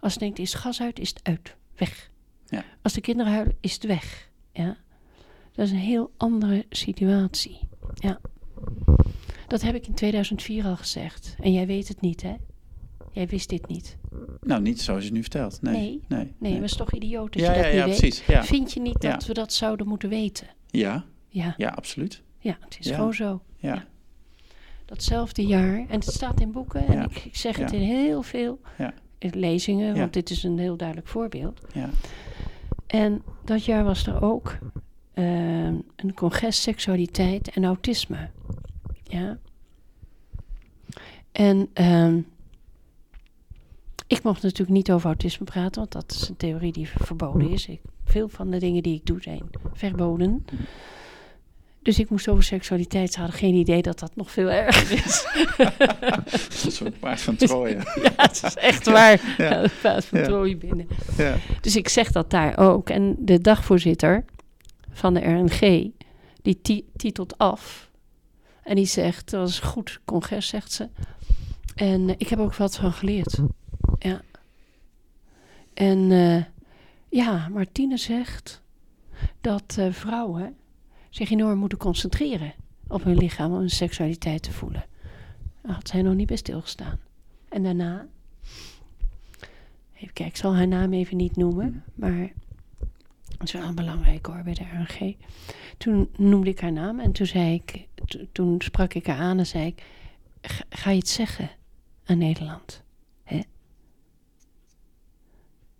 Als ze denkt, is het gas uit, is het uit. Weg. Ja. Als de kinderen huilen, is het weg. Ja. Dat is een heel andere situatie. Ja. Dat heb ik in 2004 al gezegd. En jij weet het niet, hè? Jij wist dit niet. Nou, niet zoals je het nu vertelt. Nee. Nee. Nee. Nee, maar het is toch idioot dat ja, je dat ja, niet ja, weet? precies. Ja. Vind je niet dat we dat zouden moeten weten? Ja, Ja, ja, absoluut. ja het is gewoon zo. Ja. Datzelfde jaar, en het staat in boeken, en ik, ik zeg het in heel veel Ja. lezingen, want dit is een heel duidelijk voorbeeld. Ja. En dat jaar was er ook eh, een congres seksualiteit en autisme. Ja. En ehm, ik mocht natuurlijk niet over autisme praten, want dat is een theorie die verboden is. Ik, veel van de dingen die ik doe zijn verboden. Dus ik moest over seksualiteit. Ze hadden geen idee dat dat nog veel erger is. Een soort paard van Troje. ja, het is echt waar. Ja. Ja. de paard van Ja. Troje binnen. Ja. Dus ik zeg dat daar ook. En de dagvoorzitter van de RNG, die ti- titelt af. En die zegt, dat was een goed congres, zegt ze. En eh, ik heb ook wat van geleerd. Ja. En eh, ja, Martine zegt dat eh, vrouwen zich enorm moeten concentreren op hun lichaam om hun seksualiteit te voelen. Daar had zij nog niet bij stilgestaan. En daarna, even kijken, ik zal haar naam even niet noemen, maar het is wel belangrijk hoor bij de RNG. Toen noemde ik haar naam en toen zei ik, to- toen sprak ik haar aan en zei ik, "Ga- ga je het zeggen aan Nederland? Hè?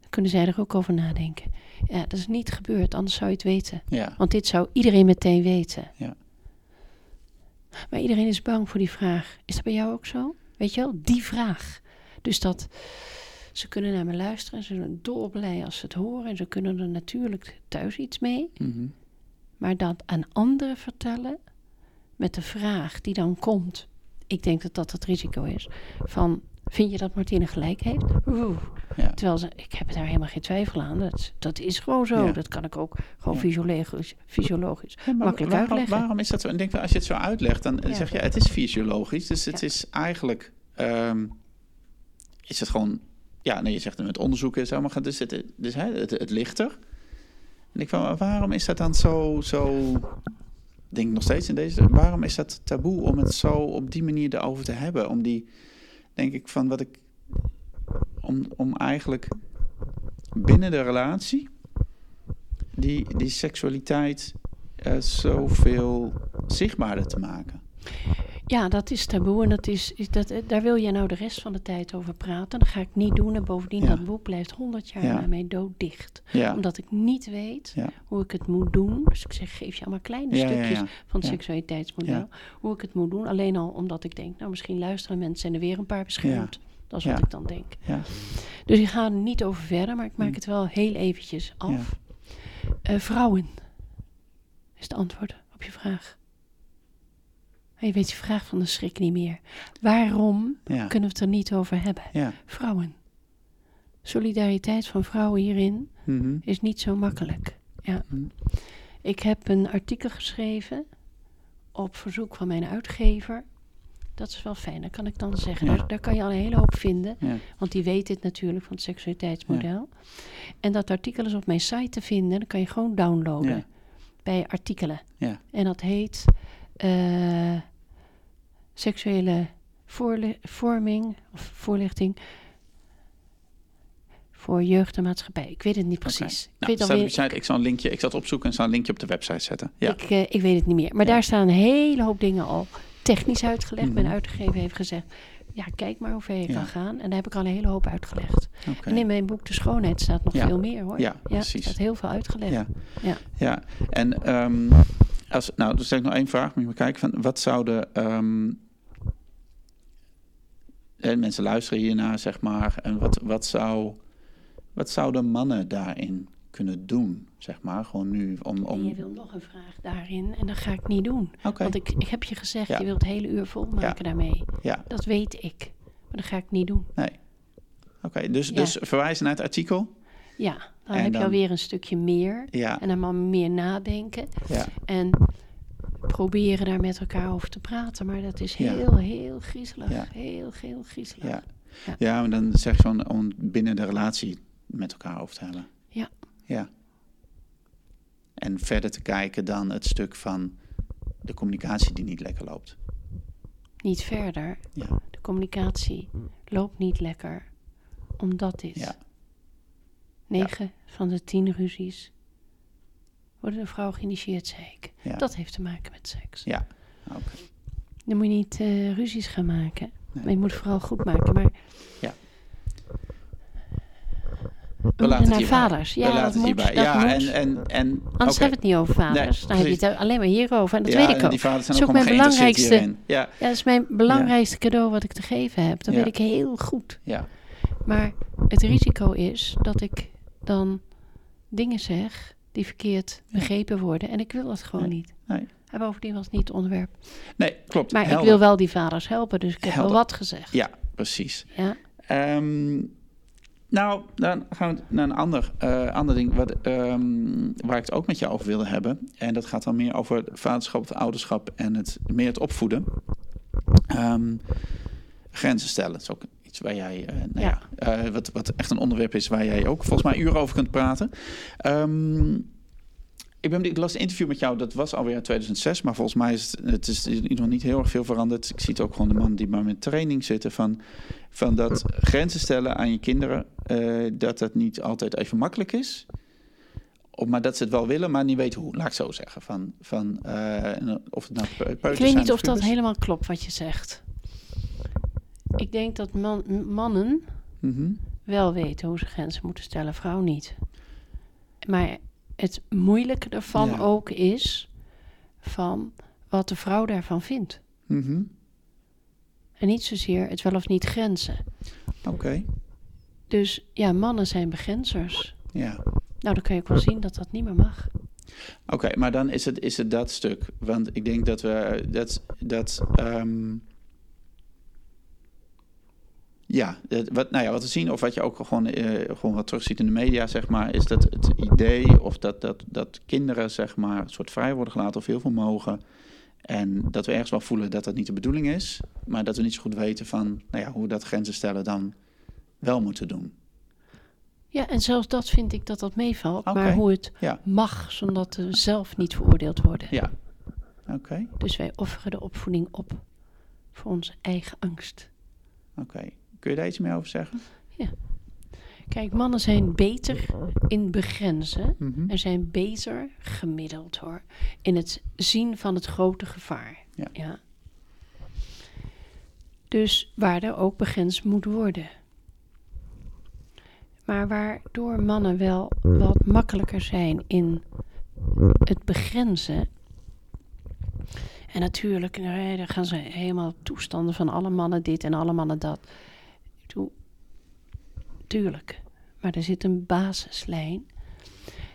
Dan kunnen zij er ook over nadenken. Ja, dat is niet gebeurd, anders zou je het weten. Ja. Want dit zou iedereen meteen weten. Ja. Maar iedereen is bang voor die vraag. Is dat bij jou ook zo? Weet je wel, die vraag. Dus dat ze kunnen naar me luisteren en ze zijn dolblij als ze het horen. En ze kunnen er natuurlijk thuis iets mee. Mhm. Maar dat aan anderen vertellen met de vraag die dan komt. Ik denk dat dat het risico is. Van, vind je dat Martine gelijk heeft? Oeh. Ja. Terwijl ze, ik heb daar helemaal geen twijfel aan. Dat, dat is gewoon zo. Ja. Dat kan ik ook gewoon Ja. fysiologisch, fysiologisch maar makkelijk waarom, uitleggen. waarom is dat zo? En denk, als je het zo uitlegt, dan zeg je, het is fysiologisch. Dus het is eigenlijk, ehm, is het gewoon, ja, nee, je zegt met onderzoeken en zo, maar dus het, dus, hè, het, het ligt er. En ik van, waarom is dat dan zo, zo, denk nog steeds in deze, waarom is dat taboe om het zo op die manier erover te hebben? Om die, denk ik, van wat ik, om, om eigenlijk binnen de relatie die, die seksualiteit eh, zoveel zichtbaarder te maken. Ja, dat is taboe en dat is, is dat, eh, daar wil jij nou de rest van de tijd over praten. Dat ga ik niet doen. En bovendien, Ja. dat boek blijft 100 jaar Ja. mij dooddicht. Ja, Omdat ik niet weet hoe ik het moet doen. Dus ik zeg, geef je allemaal kleine stukjes van het seksualiteitsmodel. Hoe ik het moet doen. Alleen al omdat ik denk, nou misschien luisteren mensen en er weer een paar beschermd. Dat is wat ik dan denk. ja, Dus ik ga er niet over verder, maar ik maak Hm. het wel heel eventjes af. Eh, vrouwen is het antwoord op je vraag. Maar je weet je vraag van de schrik niet meer. Waarom ja, kunnen we het er niet over hebben? ja. Vrouwen. Solidariteit van vrouwen hierin Mhm. is niet zo makkelijk. Ja. Mhm. Ik heb een artikel geschreven op verzoek van mijn uitgever. Dat is wel fijn, dat kan ik dan zeggen. Ja. Daar, daar kan je al een hele hoop vinden. Ja. Want die weet het natuurlijk van het seksualiteitsmodel. En dat artikel is op mijn site te vinden. Dan kan je gewoon downloaden bij artikelen. Ja. En dat heet eh, seksuele vorming of voorlichting voor jeugd en maatschappij. Ik weet het niet precies. Ik, Nou, weet staat op alweer, je site. Ik zal een linkje, ik zal het opzoeken en zal een linkje op de website zetten. Ja. ik, eh, ik weet het niet meer. Maar Ja. daar staan een hele hoop dingen al technisch uitgelegd. Mhm. Mijn heeft gezegd, ja, kijk maar hoe ver je Ja. kan gaan. En daar heb ik al een hele hoop uitgelegd. En in mijn boek De Schoonheid staat nog Ja. veel meer hoor. Ja, er precies. staat heel veel uitgelegd. Ja. Ja. Ja, en ehm, als, nou, dan stel ik nog één vraag. Moet je maar kijken van wat zouden. ehm, eh, mensen luisteren hiernaar, zeg maar. En wat, wat, zou, wat zouden mannen daarin kunnen doen, zeg maar? Gewoon nu om. om... En je wil nog een vraag daarin en dat ga ik niet doen. Oké, Want ik, ik heb je gezegd, Ja. je wilt het hele uur vol maken daarmee. ja, Dat weet ik. Maar dat ga ik niet doen. nee. Oké, dus, dus verwijzen naar het artikel. Ja, dan En heb dan- je alweer een stukje meer. Ja, En dan maar meer nadenken. ja, En proberen daar met elkaar over te praten. Maar dat is Ja. heel, heel griezelig. Ja. Heel, heel griezelig. ja. Ja. Ja, maar dan zeg je gewoon om binnen de relatie met elkaar over te hebben. Ja. Ja. En verder te kijken dan het stuk van de communicatie die niet lekker loopt. Niet verder. Ja, De communicatie loopt niet lekker. Omdat dit. ja, 9 van de 10 ruzies worden door vrouw geïnitieerd, zei ik. Dat heeft te maken met seks. Ja, oké. Dan moet je niet eh, ruzies gaan maken. Nee. Maar je moet vooral goed maken. Maar Ja. we laten naar vaders. Ja, We dat laten moet. het hierbij. Dat Ja, moet. en, en, en Anders oké. hebben we het niet over vaders. Nee, dan heb je het alleen maar hierover. En dat ja, weet ik en ook. die vaders zijn Dat is ook mijn belangrijkste-. Ja, Ja, dat is mijn belangrijkste cadeau wat ik te geven heb. Dat weet ik heel goed. ja, Maar het risico is dat ik dan dingen zeg die verkeerd Ja. begrepen worden. En ik wil dat gewoon Nee. niet. Nee. En bovendien was het niet het onderwerp. nee, klopt. Maar ik wil wel die vaders helpen, dus ik heb Helder. wel wat gezegd. Ja, precies. Ja. Ehm, nou, dan gaan we naar een ander, eh, ander ding wat, ehm, waar ik het ook met jou over wilde hebben. En dat gaat dan meer over vaderschap of ouderschap en het, meer het opvoeden. Ehm, grenzen stellen. Dat is ook iets waar jij, eh, nou ja, eh, wat, wat echt een onderwerp is waar jij ook volgens mij uren over kunt praten. Ehm, ik, ben, ik las een interview met jou, dat was alweer in 2006, maar volgens mij is het, het is nog niet heel erg veel veranderd. Ik zie het ook gewoon de mannen die maar met training zitten van, van dat grenzen stellen aan je kinderen, eh, dat dat niet altijd even makkelijk is. Of, maar dat ze het wel willen, maar niet weten hoe. Laat ik zo zeggen. Van, van, of het nou Ik weet niet of dat helemaal klopt wat je zegt. Ik denk dat man- mannen Mhm. wel weten hoe ze grenzen moeten stellen, vrouwen niet. Maar het moeilijke ervan Ja. ook is van wat de vrouw daarvan vindt. Mhm. En niet zozeer het wel of niet grenzen. Oké, Dus ja, mannen zijn begrenzers. ja. Nou, dan kun je ook wel zien dat dat niet meer mag. Oké, maar dan is het, is het dat stuk. Want ik denk dat we. Dat, dat, ehm, ja, wat, nou ja, wat we zien, of wat je ook gewoon, eh, gewoon wat terugziet in de media, zeg maar, is dat het idee of dat, dat, dat kinderen, zeg maar, een soort vrij worden gelaten of heel veel mogen. En dat we ergens wel voelen dat dat niet de bedoeling is, maar dat we niet zo goed weten van, nou ja, hoe we dat grenzen stellen dan wel moeten doen. Ja, en zelfs dat vind ik dat dat meevalt. Maar hoe het Ja. mag, zodat we zelf niet veroordeeld worden. Ja, oké, Dus wij offeren de opvoeding op voor onze eigen angst. oké. Kun je daar iets meer over zeggen? Kijk, mannen zijn beter in begrenzen Mhm. en zijn beter gemiddeld hoor. In het zien van het grote gevaar. Ja. Dus waar er ook begrensd moet worden. Maar waardoor mannen wel wat makkelijker zijn in het begrenzen. En natuurlijk, nou, dan gaan ze helemaal toestanden van alle mannen dit en alle mannen dat. Toe, tuurlijk. Maar er zit een basislijn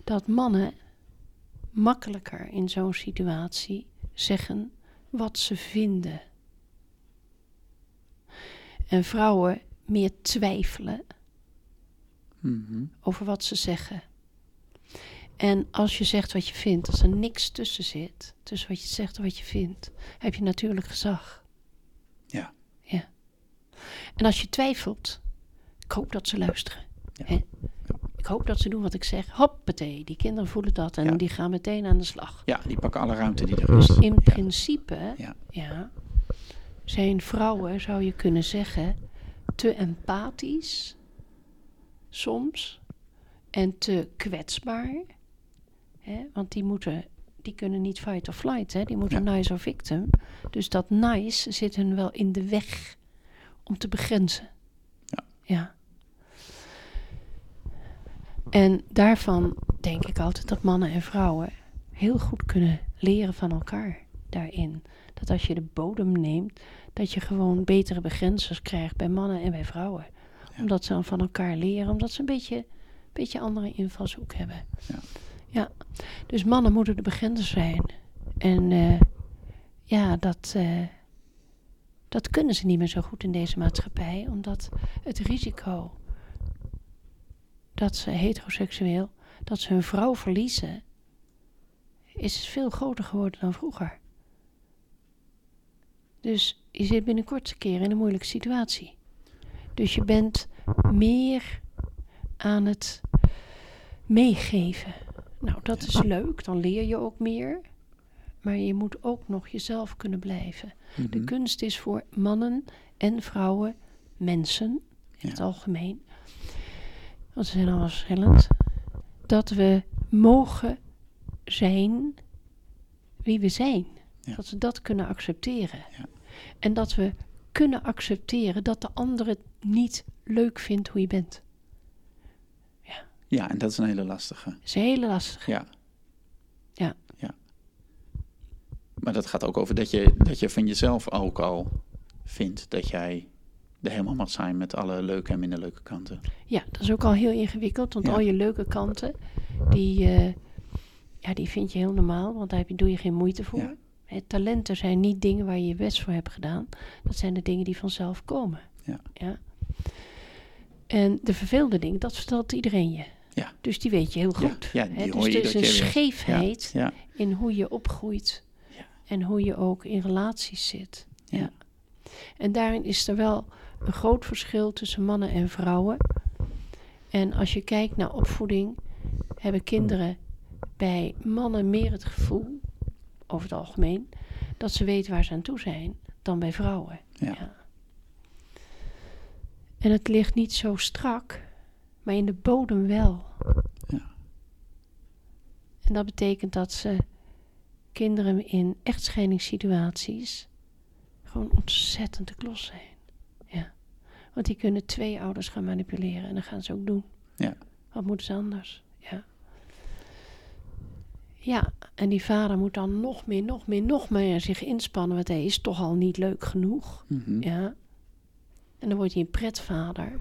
dat mannen makkelijker in zo'n situatie zeggen wat ze vinden. En vrouwen meer twijfelen Mhm. over wat ze zeggen. En als je zegt wat je vindt, als er niks tussen zit, tussen wat je zegt en wat je vindt, heb je natuurlijk gezag. Ja. Ja. En als je twijfelt, ik hoop dat ze luisteren. Ja. Hè? Ik hoop dat ze doen wat ik zeg. Hoppatee, die kinderen voelen dat en Ja. die gaan meteen aan de slag. Ja, die pakken alle ruimte die er is. Dus in Ja. principe Ja. ja, zijn vrouwen, zou je kunnen zeggen, te empathisch soms en te kwetsbaar. Hè? Want die, moeten, die kunnen niet fight or flight, hè? die moeten Ja. nice or victim. Dus dat nice zit hun wel in de weg om te begrenzen. Ja. ja. En daarvan denk ik altijd dat mannen en vrouwen heel goed kunnen leren van elkaar daarin. Dat als je de bodem neemt, dat je gewoon betere begrenzers krijgt bij mannen en bij vrouwen. Ja. Omdat ze dan van elkaar leren, omdat ze een beetje, beetje andere invalshoek hebben. Ja. ja. Dus mannen moeten de begrenzers zijn. En eh, ja, dat, eh, dat kunnen ze niet meer zo goed in deze maatschappij, omdat het risico dat ze heteroseksueel, dat ze hun vrouw verliezen, is veel groter geworden dan vroeger. Dus je zit binnenkort een keer in een moeilijke situatie. Dus je bent meer aan het meegeven. Nou, dat is leuk, dan leer je ook meer. Maar je moet ook nog jezelf kunnen blijven. De Mhm. kunst is voor mannen en vrouwen, mensen in Ja. het algemeen, want ze zijn allemaal verschillend, dat we mogen zijn wie we zijn. Ja. Dat we dat kunnen accepteren. Ja. En dat we kunnen accepteren dat de ander het niet leuk vindt hoe je bent. Ja, en dat is een hele lastige. Dat is heel lastig. Ja. Ja. ja. Maar dat gaat ook over dat je, dat je van jezelf ook al vindt dat jij er helemaal mag zijn met alle leuke en minder leuke kanten. Ja, dat is ook al heel ingewikkeld, want Ja. al je leuke kanten, die, eh, ja, die vind je heel normaal, want daar doe je geen moeite voor. Ja. Talenten zijn niet dingen waar je je best voor hebt gedaan. Dat zijn de dingen die vanzelf komen. Ja. En de vervelende dingen, dat vertelt iedereen je. Ja. Dus die weet je heel Ja, goed. ja, die dus hoor je er is een scheefheid Ja, in hoe je opgroeit. En hoe je ook in relaties zit. Ja. Ja. En daarin is er wel een groot verschil tussen mannen en vrouwen. En als je kijkt naar opvoeding, hebben kinderen bij mannen meer het gevoel, over het algemeen, dat ze weten waar ze aan toe zijn, dan bij vrouwen. Ja. En het ligt niet zo strak, maar in de bodem wel. Ja. En dat betekent dat ze kinderen in echtscheidingssituaties gewoon ontzettend de klos zijn. Ja. Want die kunnen twee ouders gaan manipuleren en dat gaan ze ook doen. Ja. Wat moeten ze anders? Ja. Ja, en die vader moet dan nog meer, nog meer, nog meer zich inspannen, want hij is toch al niet leuk genoeg. Mhm. Ja. En dan wordt hij een pretvader.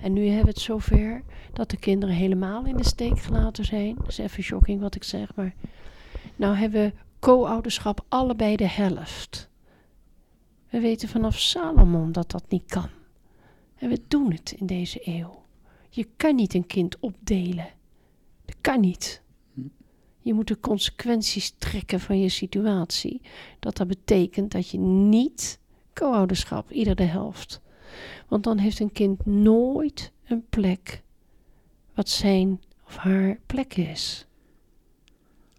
En nu hebben we het zover dat de kinderen helemaal in de steek gelaten zijn. Dat is even shocking wat ik zeg, maar... Nou hebben we co-ouderschap allebei de helft. We weten vanaf Salomon dat dat niet kan. En we doen het in deze eeuw. Je kan niet een kind opdelen. Dat kan niet. Je moet de consequenties trekken van je situatie. Dat dat betekent dat je niet co-ouderschap, ieder de helft. Want dan heeft een kind nooit een plek wat zijn of haar plek is.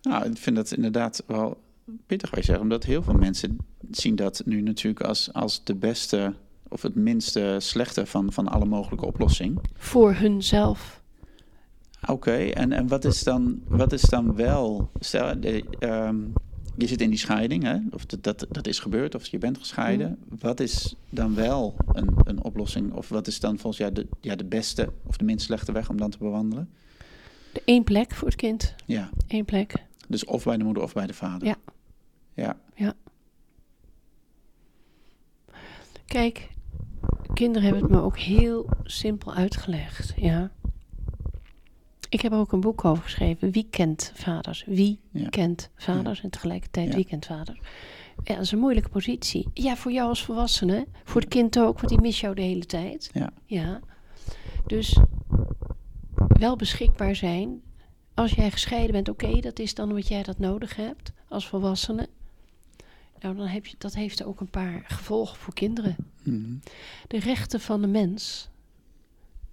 Nou, ik vind dat inderdaad wel pittig wat je zegt, omdat heel veel mensen zien dat nu natuurlijk als, als de beste of het minste slechte van, van alle mogelijke oplossing. Voor hunzelf. Oké, en, en wat, is dan, wat is dan wel, stel, de, ehm, je zit in die scheiding, hè? of dat, dat, dat is gebeurd, of je bent gescheiden. Wat is dan wel een, een oplossing, of wat is dan volgens jou de, ja, de beste of de minst slechte weg om dan te bewandelen? De één plek voor het kind. Ja, Eén plek. Dus of bij de moeder of bij de vader. Ja. Ja, Kijk, kinderen hebben het me ook heel simpel uitgelegd. Ja. Ik heb er ook een boek over geschreven. Wie kent vaders? Wie Ja. kent vaders? En tegelijkertijd Ja. wie kent vaders? Ja, dat is een moeilijke positie. Ja, voor jou als volwassene. Voor het kind ook, want die mist jou de hele tijd. ja, Ja. Dus wel beschikbaar zijn. Als jij gescheiden bent, oké, dat is dan wat jij dat nodig hebt als volwassene. Nou, dan heb je, dat heeft ook een paar gevolgen voor kinderen. Mhm. De rechten van de mens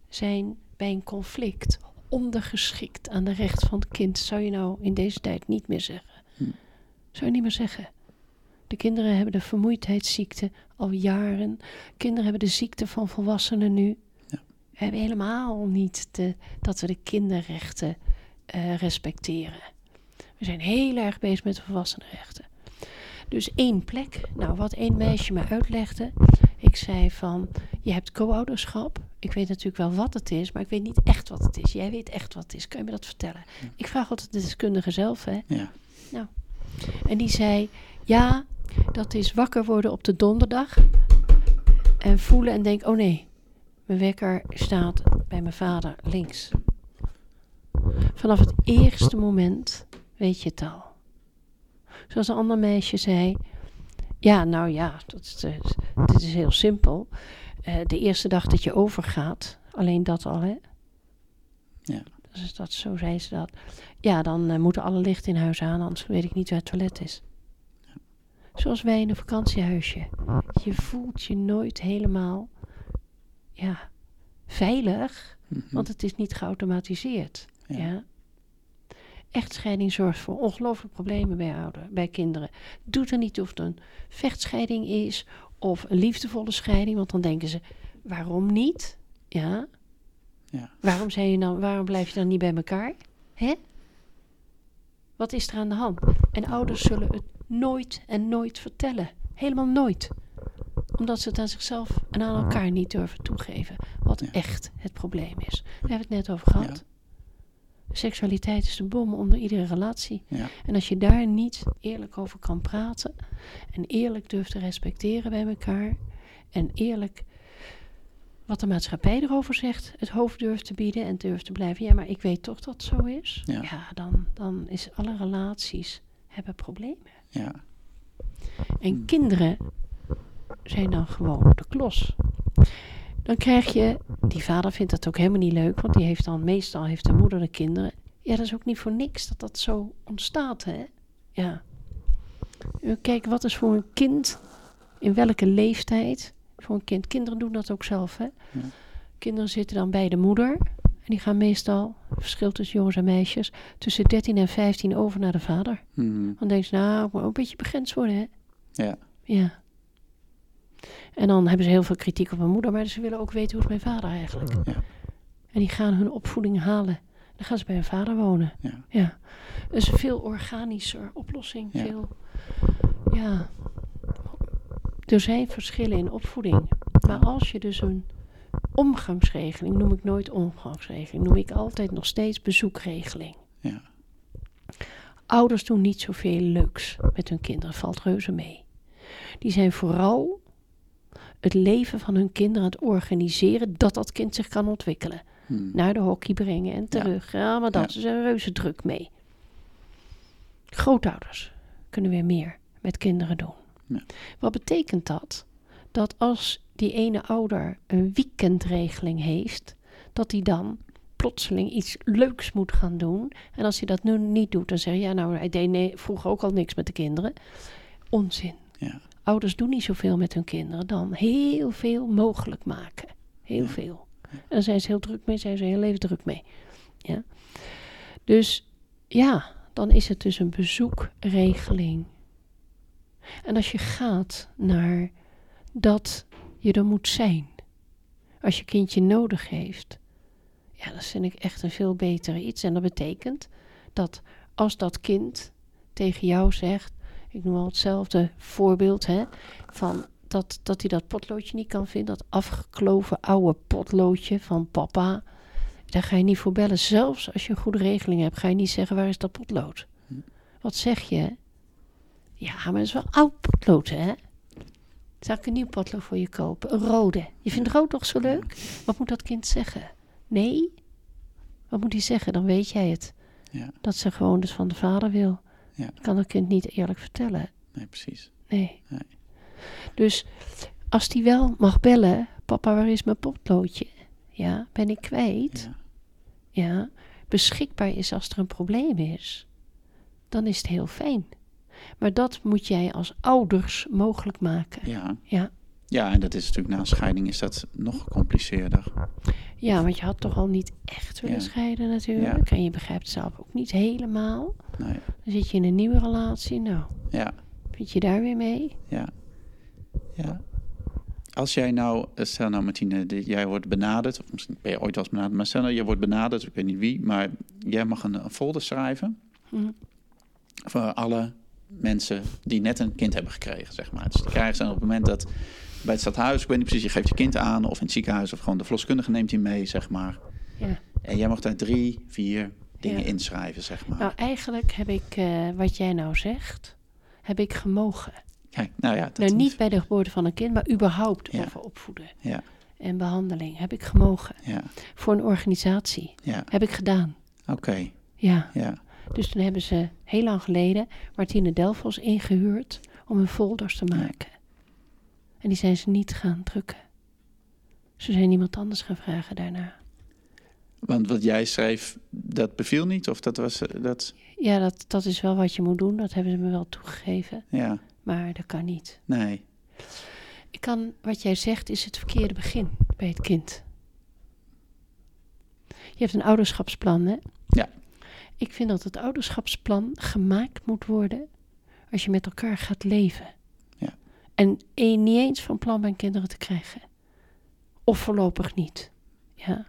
zijn bij een conflict ondergeschikt aan de rechten van het kind. Zou je nou in deze tijd niet meer zeggen? Hm. Zou je niet meer zeggen? De kinderen hebben de vermoeidheidsziekte al jaren. Kinderen hebben de ziekte van volwassenen nu. Ja. We hebben helemaal niet de, dat we de kinderrechten eh, respecteren. We zijn heel erg bezig met de volwassenenrechten. Dus één plek. Nou, wat één meisje me uitlegde. Ik zei van, je hebt co-ouderschap. Ik weet natuurlijk wel wat het is, maar ik weet niet echt wat het is. Jij weet echt wat het is. Kun je me dat vertellen? Ik vraag altijd de deskundige zelf, hè. Ja. En die zei, ja, dat is wakker worden op de donderdag. En voelen en denken, oh nee, mijn wekker staat bij mijn vader links. Vanaf het eerste moment weet je het al. Zoals een ander meisje zei, ja, nou ja, dat is, eh, dit is heel simpel. Eh, de eerste dag dat je overgaat, alleen dat al, hè? Ja. Dus dat, zo zei ze dat. Ja, dan eh, moeten alle lichten in huis aan, anders weet ik niet waar het toilet is. Zoals wij in een vakantiehuisje. Je voelt je nooit helemaal ja, veilig, Mhm. want het is niet geautomatiseerd. Ja. Ja. Echtscheiding zorgt voor ongelooflijke problemen bij, ouder, bij kinderen. Doet er niet of het een vechtscheiding is of een liefdevolle scheiding, want dan denken ze: waarom niet? Ja. Ja. Waarom, zijn je dan, waarom blijf je dan niet bij elkaar? Hè? Wat is er aan de hand? En ouders zullen het nooit en nooit vertellen. Helemaal nooit. Omdat ze het aan zichzelf en aan elkaar niet durven toegeven. Wat Ja. echt het probleem is. Daar hebben we het net over gehad. Seksualiteit is de bom onder iedere relatie. Ja. En als je daar niet eerlijk over kan praten en eerlijk durft te respecteren bij elkaar en eerlijk wat de maatschappij erover zegt, het hoofd durft te bieden en durft te blijven. Ja, maar ik weet toch dat het zo is. Ja. dan, dan is alle relaties hebben problemen. Ja. En kinderen zijn dan gewoon de klos. Dan krijg je, die vader vindt dat ook helemaal niet leuk, want die heeft dan meestal heeft de moeder de kinderen. Ja, dat is ook niet voor niks dat dat zo ontstaat, hè? Ja. Uh, Kijk, wat is voor een kind, in welke leeftijd, voor een kind. Kinderen doen dat ook zelf, hè? Ja. Kinderen zitten dan bij de moeder. En die gaan meestal, verschil tussen jongens en meisjes, tussen 13 en 15 over naar de vader. Mhm. Dan denken ze, nou, ik moet ook een beetje begrensd worden, hè? Ja. Ja. En dan hebben ze heel veel kritiek op mijn moeder, maar ze willen ook weten hoe is mijn vader eigenlijk. Ja. En die gaan hun opvoeding halen. Dan gaan ze bij hun vader wonen. Ja. Ja. Dus een veel organischer oplossing. Ja. Veel, ja. Er zijn verschillen in opvoeding. Maar als je dus een omgangsregeling, noem ik nooit omgangsregeling, noem ik altijd nog steeds bezoekregeling. Ja. Ouders doen niet zoveel leuks met hun kinderen, valt reuze mee. Die zijn vooral het leven van hun kinderen aan het organiseren dat dat kind zich kan ontwikkelen. Mhm. Naar de hockey brengen en terug. Ja, maar dat is een reuze druk mee. Grootouders kunnen weer meer met kinderen doen. Ja. Wat betekent dat? Dat als die ene ouder een weekendregeling heeft, dat hij dan plotseling iets leuks moet gaan doen. En als hij dat nu niet doet, dan zeg je, ja, nou, hij deed nee, vroeger ook al niks met de kinderen. Onzin. Ja. Ouders doen niet zoveel met hun kinderen dan heel veel mogelijk maken. Heel veel. En daar zijn ze heel druk mee, zijn ze heel leven druk mee. Ja. Dus ja, dan is het dus een bezoekregeling. En als je gaat naar dat je er moet zijn, als je kindje nodig heeft, ja, dat vind ik echt een veel betere iets. En dat betekent dat als dat kind tegen jou zegt, ik noem al hetzelfde voorbeeld, hè, van dat, dat hij dat potloodje niet kan vinden, dat afgekloven oude potloodje van papa. Daar ga je niet voor bellen. Zelfs als je een goede regeling hebt, ga je niet zeggen waar is dat potlood. Hm. Wat zeg je? Ja, maar het is wel oud potlood, hè? Zal ik een nieuw potlood voor je kopen? Een rode. Je vindt rood toch zo leuk? Wat moet dat kind zeggen? Nee? Wat moet hij zeggen? Dan weet jij het. Ja. Dat ze gewoon dus van de vader wil. Ja. Kan dat kind niet eerlijk vertellen. Nee, precies. Nee. Nee. Dus als die wel mag bellen, papa, waar is mijn potloodje? Ja, ben ik kwijt? Ja. Ja. Beschikbaar is als er een probleem is, dan is het heel fijn. Maar dat moet jij als ouders mogelijk maken. Ja. Ja. Ja, en dat is natuurlijk na scheiding is dat nog gecompliceerder. Ja, want je had toch al niet echt willen Ja. scheiden natuurlijk. En je begrijpt zelf ook niet helemaal. Nee. Dan zit je in een nieuwe relatie. Nou, Ja, vind je daar weer mee? ja. Ja. Als jij nou, eh, stel nou Martine, jij wordt benaderd, of misschien ben je ooit wel eens benaderd, maar stel nou, je wordt benaderd, ik weet niet wie, maar jij mag een, een folder schrijven Hm. voor alle mensen die net een kind hebben gekregen, zeg maar. Dus die krijgen ze op het moment dat bij het stadhuis, ik weet niet precies, je geeft je kind aan, of in het ziekenhuis, of gewoon de verloskundige neemt die mee, zeg maar. Ja. En jij mag daar drie, vier dingen Ja. inschrijven, zeg maar. Nou, eigenlijk heb ik, eh, wat jij nou zegt, heb ik gemogen. Kijk, nou ja, dat nou, is- niet bij de geboorte van een kind, maar überhaupt Ja. over opvoeden Ja, en behandeling. Heb ik gemogen. ja, Voor een organisatie. ja, Heb ik gedaan. oké, Ja. ja. Dus toen hebben ze heel lang geleden Martine Delfos ingehuurd om hun folders te maken. En die zijn ze niet gaan drukken. Ze zijn iemand anders gaan vragen daarna. Want wat jij schreef, dat beviel niet? Of dat was, eh, dat, Ja, dat, dat is wel wat je moet doen. Dat hebben ze me wel toegegeven. ja, Maar dat kan niet. nee. Ik kan, wat jij zegt, is het verkeerde begin bij het kind. Je hebt een ouderschapsplan, hè? Ja. Ik vind dat het ouderschapsplan gemaakt moet worden als je met elkaar gaat leven. En niet eens van plan bent kinderen te krijgen. Of voorlopig niet. Ja.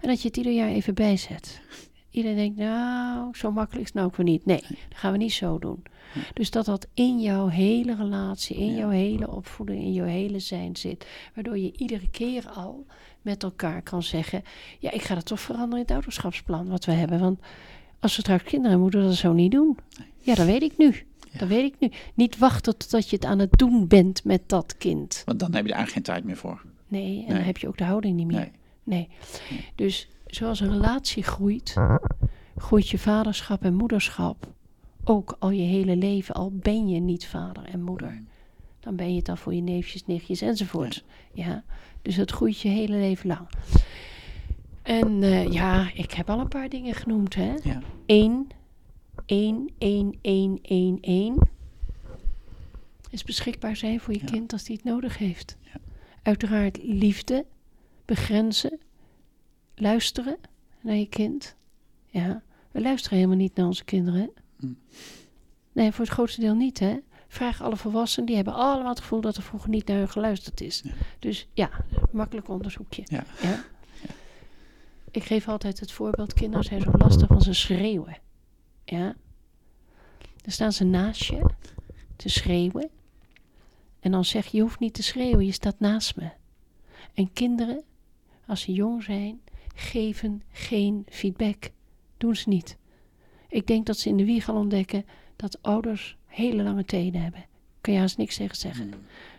En dat je het ieder jaar even bijzet. Iedereen denkt, nou, zo makkelijk is het nou ook weer niet. Nee, dat gaan we niet zo doen. Dus dat dat in jouw hele relatie, in jouw hele opvoeding, in jouw hele zijn zit. Waardoor je iedere keer al met elkaar kan zeggen... ja, ik ga dat toch veranderen in het ouderschapsplan wat we hebben. Want als we straks kinderen hebben, moeten we dat zo niet doen. Ja, dat weet ik nu. Ja. Dat weet ik nu. Niet wachten totdat je het aan het doen bent met dat kind. Want dan heb je er eigenlijk geen tijd meer voor. Nee, en Nee. dan heb je ook de houding niet meer. Nee. Nee. Dus zoals een relatie groeit, groeit je vaderschap en moederschap ook al je hele leven. Al ben je niet vader en moeder. Dan ben je het al voor je neefjes, nichtjes enzovoort. Ja. Dus het groeit je hele leven lang. En eh, ja, ik heb al een paar dingen genoemd, hè. Ja, 1, 1, 1, 1, 1, 1 is beschikbaar zijn voor je Ja. kind als die het nodig heeft. Ja. Uiteraard liefde, begrenzen, luisteren naar je kind. Ja, we luisteren helemaal niet naar onze kinderen. Hm. Nee, voor het grootste deel niet, hè. Vraag alle volwassenen, die hebben allemaal het gevoel dat er vroeger niet naar hun geluisterd is. Ja. Dus ja, makkelijk onderzoekje. ja. Ik geef altijd het voorbeeld: kinderen zijn zo lastig van ze schreeuwen. Ja. Dan staan ze naast je te schreeuwen. En dan zeg je: Je hoeft niet te schreeuwen, je staat naast me. En kinderen, als ze jong zijn, geven geen feedback. Doen ze niet. Ik denk dat ze in de wieg al ontdekken dat ouders hele lange tenen hebben. Kun je haast niks tegen zeggen. Hm.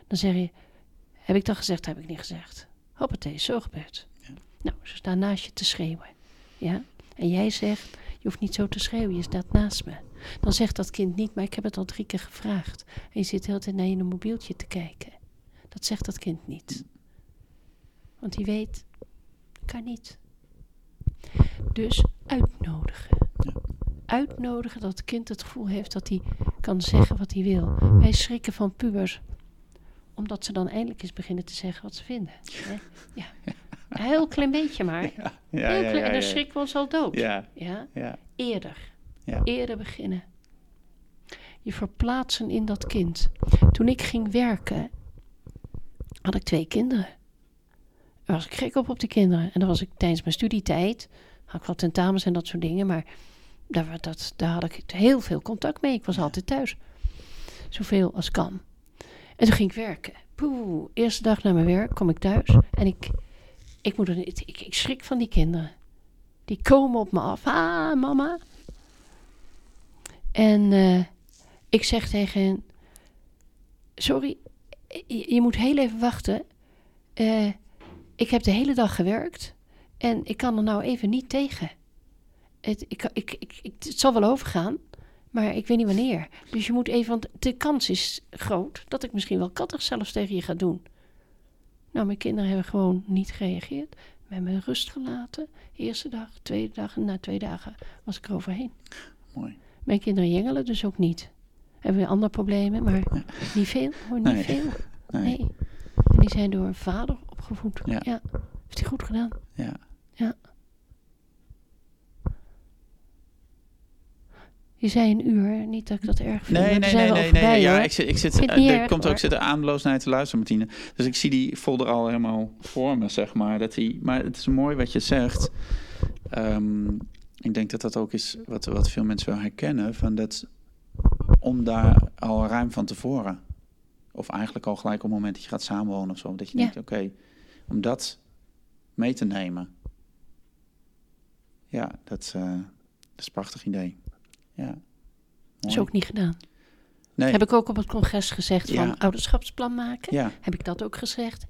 Dan zeg je, heb ik dat gezegd, heb ik niet gezegd. Hoppatee, zo gebeurd. Ja. Nou, ze staan naast je te schreeuwen. Ja? En jij zegt, je hoeft niet zo te schreeuwen, je staat naast me. Dan zegt dat kind niet, maar ik heb het al drie keer gevraagd. En je zit de hele tijd naar je mobieltje te kijken. Dat zegt dat kind niet. Want die weet, kan niet. Dus uitnodigen. Uitnodigen dat het kind het gevoel heeft dat hij kan zeggen wat hij wil. Wij schrikken van pubers omdat ze dan eindelijk eens beginnen te zeggen wat ze vinden. Hè? Ja. Een heel klein beetje maar. ja, heel ja, klein, ja, en dan ja. schrikken we ons al dood. Ja, Ja? Eerder. Ja. Eerder beginnen. Je verplaatsen in dat kind. Toen ik ging werken, had ik twee kinderen. Daar was ik gek op op die kinderen. En dat was ik tijdens mijn studietijd. Had ik wel tentamens en dat soort dingen. Maar daar, dat, daar had ik heel veel contact mee. Ik was altijd thuis. Zoveel als kan. En toen ging ik werken. Poeh, eerste dag na mijn werk kom ik thuis. En ik, ik, moet ik, ik, ik schrik van die kinderen. Die komen op me af. Ah, mama. En eh, ik zeg tegen hen: Sorry, je, moet heel even wachten. Eh, ik heb de hele dag gewerkt en ik kan er nou even niet tegen. Het, ik, ik, ik- het zal wel overgaan, maar ik weet niet wanneer. Dus je moet even, want de kans is groot dat ik misschien wel kattig zelfs tegen je ga doen. Nou, mijn kinderen hebben gewoon niet gereageerd. Met me rust gelaten. Eerste dag, tweede dag en na twee dagen was ik er overheen. mooi. Mijn kinderen jengelen dus ook niet. Hebben we andere problemen, maar Ja. niet veel. Hoor, niet Nee. veel. Nee. Nee. En die zijn door een vader opgevoed. Ja. Ja. Heeft hij goed gedaan. Ja. Je zei een uur, niet dat ik dat erg vind. Nee, nee, nee, nee, nee. Ja, ik zit, ik zit, eh, er komt ook zitten naar je te luisteren, Martine. Dus ik zie die folder al helemaal voor me, zeg maar. Dat die, maar het is mooi wat je zegt. Ehm, ik denk dat dat ook is wat, wat veel mensen wel herkennen. Van dat, om daar al ruim van tevoren, of eigenlijk al gelijk op het moment dat je gaat samenwonen of zo, dat je denkt, oké, om dat mee te nemen. Ja, dat, eh, dat is een prachtig idee. Ja. Dat is ook niet gedaan. Nee. Heb ik ook op het congres gezegd van ouderschapsplan maken. Ja, Heb ik dat ook gezegd.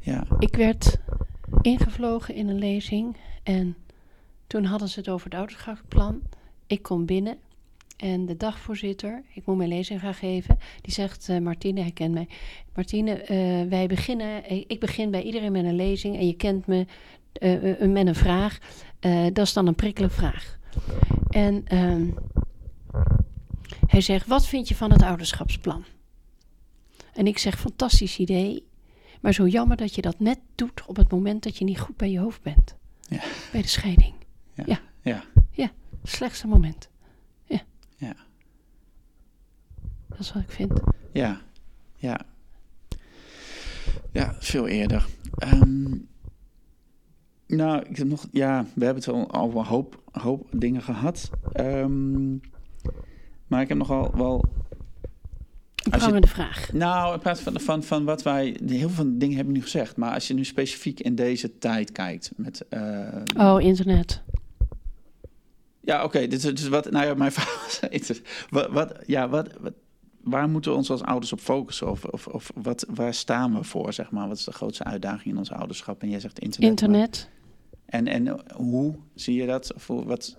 ja, Ik werd ingevlogen in een lezing en toen hadden ze het over het ouderschapsplan. Ik kom binnen en de dagvoorzitter, ik moet mijn lezing gaan geven, die zegt, eh, Martine, hij kent mij. Martine, eh, wij beginnen, eh, ik begin bij iedereen met een lezing en je kent me eh, met een vraag. Dat is dan een prikkelende vraag. En ehm, hij zegt, wat vind je van het ouderschapsplan? En ik zeg, fantastisch idee. Maar zo jammer dat je dat net doet op het moment dat je niet goed bij je hoofd bent. Ja. Bij de scheiding. ja, ja. Slechtste moment. Ja. Ja. Dat is wat ik vind. Ja, ja. Ja, veel eerder. Ehm, nou, ik heb nog, ja, we hebben het al over een hoop, hoop dingen gehad. Ehm, maar ik heb nogal wel. Als je- prangende vraag. Nou, in plaats van, van, van wat wij. Heel veel van de dingen hebben we nu gezegd. Maar als je nu specifiek in deze tijd kijkt. Met, eh, Oh, internet. Ja, oké. dit is dus wat. Nou ja, mijn vraag is- Wat, wat, ja, wat, wat, waar moeten we ons als ouders op focussen? Of, of, of wat, waar staan we voor, zeg maar? Wat is de grootste uitdaging in ons ouderschap? En jij zegt internet. Internet. En, en hoe zie je dat? Of hoe- wat,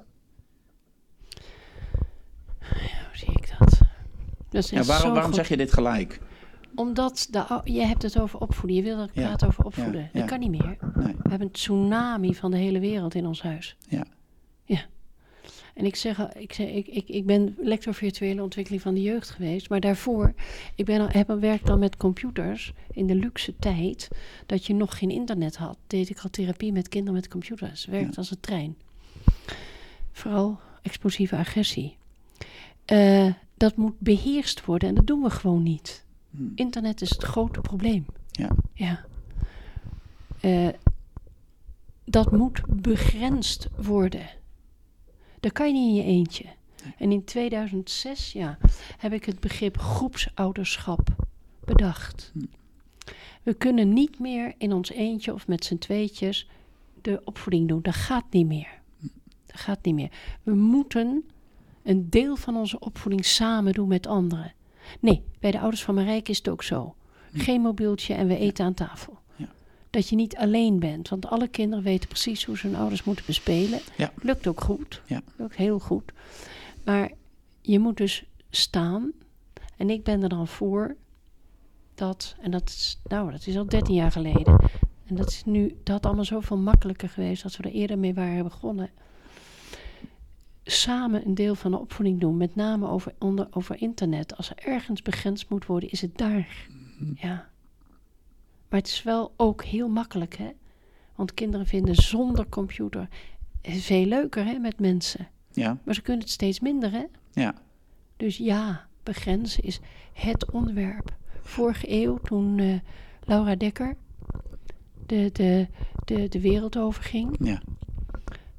Hoe zie ik dat? Dat is ja, waarom waarom goed. zeg je dit gelijk? Omdat de, je hebt het over opvoeden. Je wil dat ik Ja. praat over opvoeden. Ja, Dat ja. kan niet meer. Nee. We hebben een tsunami van de hele wereld in ons huis. Ja. Ja. En ik zeg, ik, zeg ik, ik, ik ben lector virtuele ontwikkeling van de jeugd geweest. Maar daarvoor, ik ben al, heb al werk dan met computers in de luxe tijd. Dat je nog geen internet had. Deed ik al therapie met kinderen met computers. Werkt Ja. als een trein. Vooral explosieve agressie. Eh, dat moet beheerst worden en dat doen we gewoon niet. Hm. Internet is het grote probleem. Ja. Ja. Eh, dat moet begrensd worden. Dat kan je niet in je eentje. En in 2006 ja, heb ik het begrip groepsouderschap bedacht. Hm. We kunnen niet meer in ons eentje of met z'n tweetjes de opvoeding doen. Dat gaat niet meer. Dat gaat niet meer. We moeten een deel van onze opvoeding samen doen met anderen. Nee, bij de ouders van Marijke is het ook zo. Geen mobieltje en we eten aan tafel. Dat je niet alleen bent, want alle kinderen weten precies hoe ze hun ouders moeten bespelen. Ja. Lukt ook goed. Ja. Lukt heel goed. Maar je moet dus staan. En ik ben er dan voor dat, en dat is, nou, dat is al 13 jaar geleden. En dat is nu, dat allemaal zoveel makkelijker geweest als we er eerder mee waren begonnen. Samen een deel van de opvoeding doen, met name over, onder, over internet. Als er ergens begrensd moet worden, is het daar. Ja. Maar het is wel ook heel makkelijk, hè? Want kinderen vinden zonder computer veel leuker, hè, met mensen. Ja, Maar ze kunnen het steeds minder, hè? ja, Dus ja, begrenzen is het onderwerp. Vorige eeuw, toen eh, Laura Dekker de, de, de, de wereld overging, ja.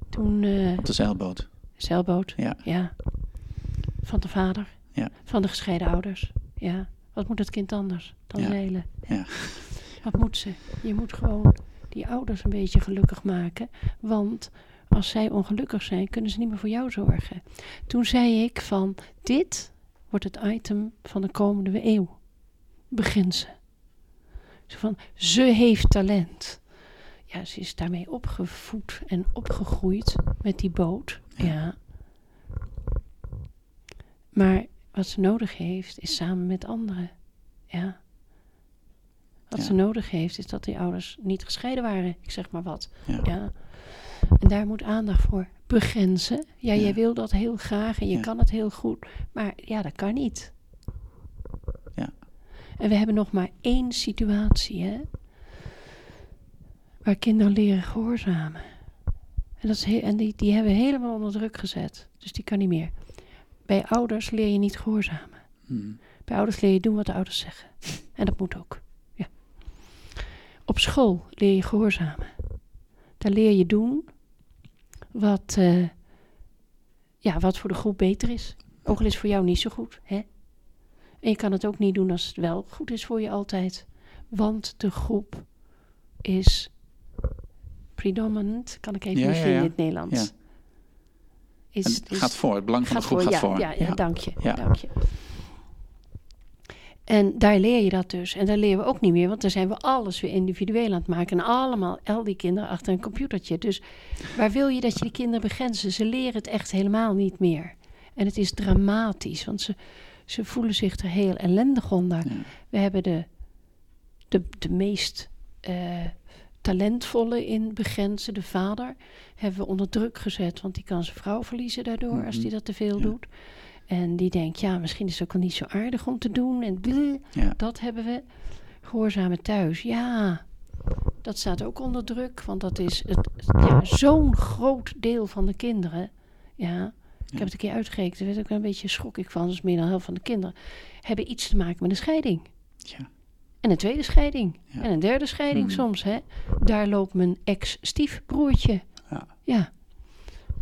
toen eh, Op de zeilboot. zeilboot, Ja. van de vader, Ja. van de gescheiden ouders. Ja, wat moet het kind anders dan Ja. zeilen? Ja. Wat moet ze? Je moet gewoon die ouders een beetje gelukkig maken, want als zij ongelukkig zijn, kunnen ze niet meer voor jou zorgen. Toen zei ik van, dit wordt het item van de komende eeuw. Begrenzen. Zo van, ze heeft talent. Ja, ze is daarmee opgevoed en opgegroeid met die boot. Ja. Ja. Maar wat ze nodig heeft, is samen met anderen. Ja. Wat Ja. ze nodig heeft, is dat die ouders niet gescheiden waren. Ik zeg maar wat. Ja. Ja. En daar moet aandacht voor begrenzen. Ja, Ja. jij wil dat heel graag en je kan het heel goed. Maar ja, dat kan niet. Ja. En we hebben nog maar één situatie, hè. Waar kinderen leren gehoorzamen. En, dat is he- en die, die hebben we helemaal onder druk gezet. Dus die kan niet meer. Bij ouders leer je niet gehoorzamen. Hmm. Bij ouders leer je doen wat de ouders zeggen. En dat moet ook. Op school leer je gehoorzamen. Daar leer je doen wat, eh, ja, wat voor de groep beter is. Ook al is het voor jou niet zo goed. Hè? En je kan het ook niet doen als het wel goed is voor je altijd. Want de groep is predominant, kan ik even Ja, niet ja, vinden ja. in het Nederlands. Ja. Is, het is- gaat voor, het belang van de groep voor, gaat voor. Ja, ja, dank je. Ja. Dank je. En daar leer je dat dus. En daar leren we ook niet meer, want dan zijn we alles weer individueel aan het maken. En allemaal, al die kinderen achter een computertje. Dus waar wil je dat je die kinderen begrenzen? Ze leren het echt helemaal niet meer. En het is dramatisch, want ze, ze voelen zich er heel ellendig onder. Ja. We hebben de, de, de meest eh, talentvolle in begrenzen, de vader, hebben we onder druk gezet. Want die kan zijn vrouw verliezen daardoor als die dat te veel Ja. doet. En die denkt, ja, misschien is het ook al niet zo aardig om te doen. En bleh, Ja. dat hebben we. Gehoorzamen thuis, ja. Dat staat ook onder druk, want dat is het, ja, zo'n groot deel van de kinderen. Ja, ik heb het een keer uitgerekend, daar werd ook een beetje schrok ik van. Dus meer dan de helft van de kinderen hebben iets te maken met een scheiding. Ja. En een tweede scheiding. Ja. En een derde scheiding Mhm. soms, hè. Daar loopt mijn ex-stiefbroertje. Ja. Ja.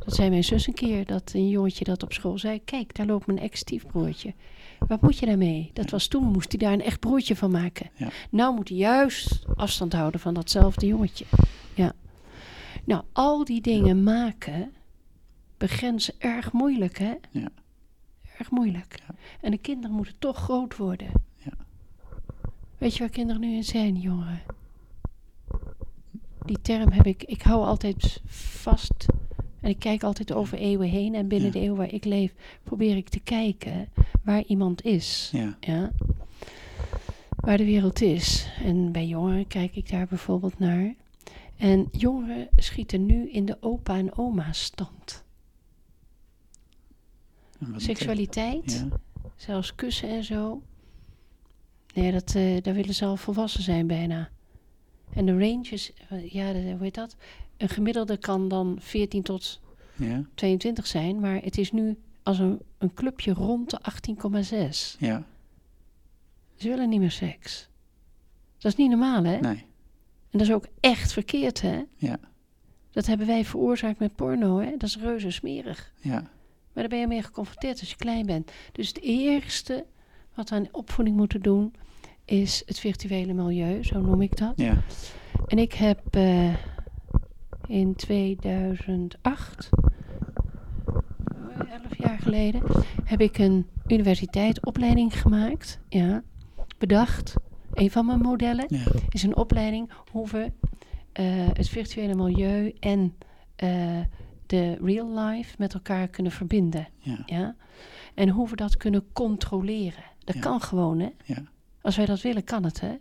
Dat zei mijn zus een keer, dat een jongetje dat op school zei... Kijk, daar loopt mijn ex-stiefbroertje. Wat moet je daarmee? Dat was toen, moest hij daar een echt broertje van maken. Ja. Nou moet hij juist afstand houden van datzelfde jongetje. Ja. Nou, al die dingen maken begrenzen erg moeilijk, hè? Ja. Erg moeilijk. Ja. En de kinderen moeten toch groot worden. Ja. Weet je waar kinderen nu in zijn, jongeren? Die term heb ik, ik hou altijd vast en ik kijk altijd over eeuwen heen. En binnen Ja. de eeuw waar ik leef, probeer ik te kijken waar iemand is. Ja. Ja. Waar de wereld is. En bij jongeren kijk ik daar bijvoorbeeld naar. En jongeren schieten nu in de opa en oma stand. Seksualiteit, zelfs kussen en zo. Nee, dat, eh, daar willen ze al volwassen zijn bijna. En de range is, eh, ja, hoe heet dat? Een gemiddelde kan dan 14 tot Ja. Ja. 22 zijn, maar het is nu als een, een clubje rond de 18,6. Ja. Ze willen niet meer seks. Dat is niet normaal, hè? Nee. En dat is ook echt verkeerd, hè? Ja. Dat hebben wij veroorzaakt met porno, hè? Dat is reuze smerig. Ja. Maar daar ben je mee geconfronteerd als je klein bent. Dus het eerste wat we aan opvoeding moeten doen, is het virtuele milieu, zo noem ik dat. Ja. En ik heb eh, in 2008, eh, elf jaar geleden, heb ik een universiteitsopleiding gemaakt. Ja, bedacht. Een van mijn modellen Ja. is een opleiding hoe we eh, het virtuele milieu en eh, de real life met elkaar kunnen verbinden. Ja. Ja? En hoe we dat kunnen controleren. Dat Ja. kan gewoon, hè? Ja. Als wij dat willen, kan het, hè?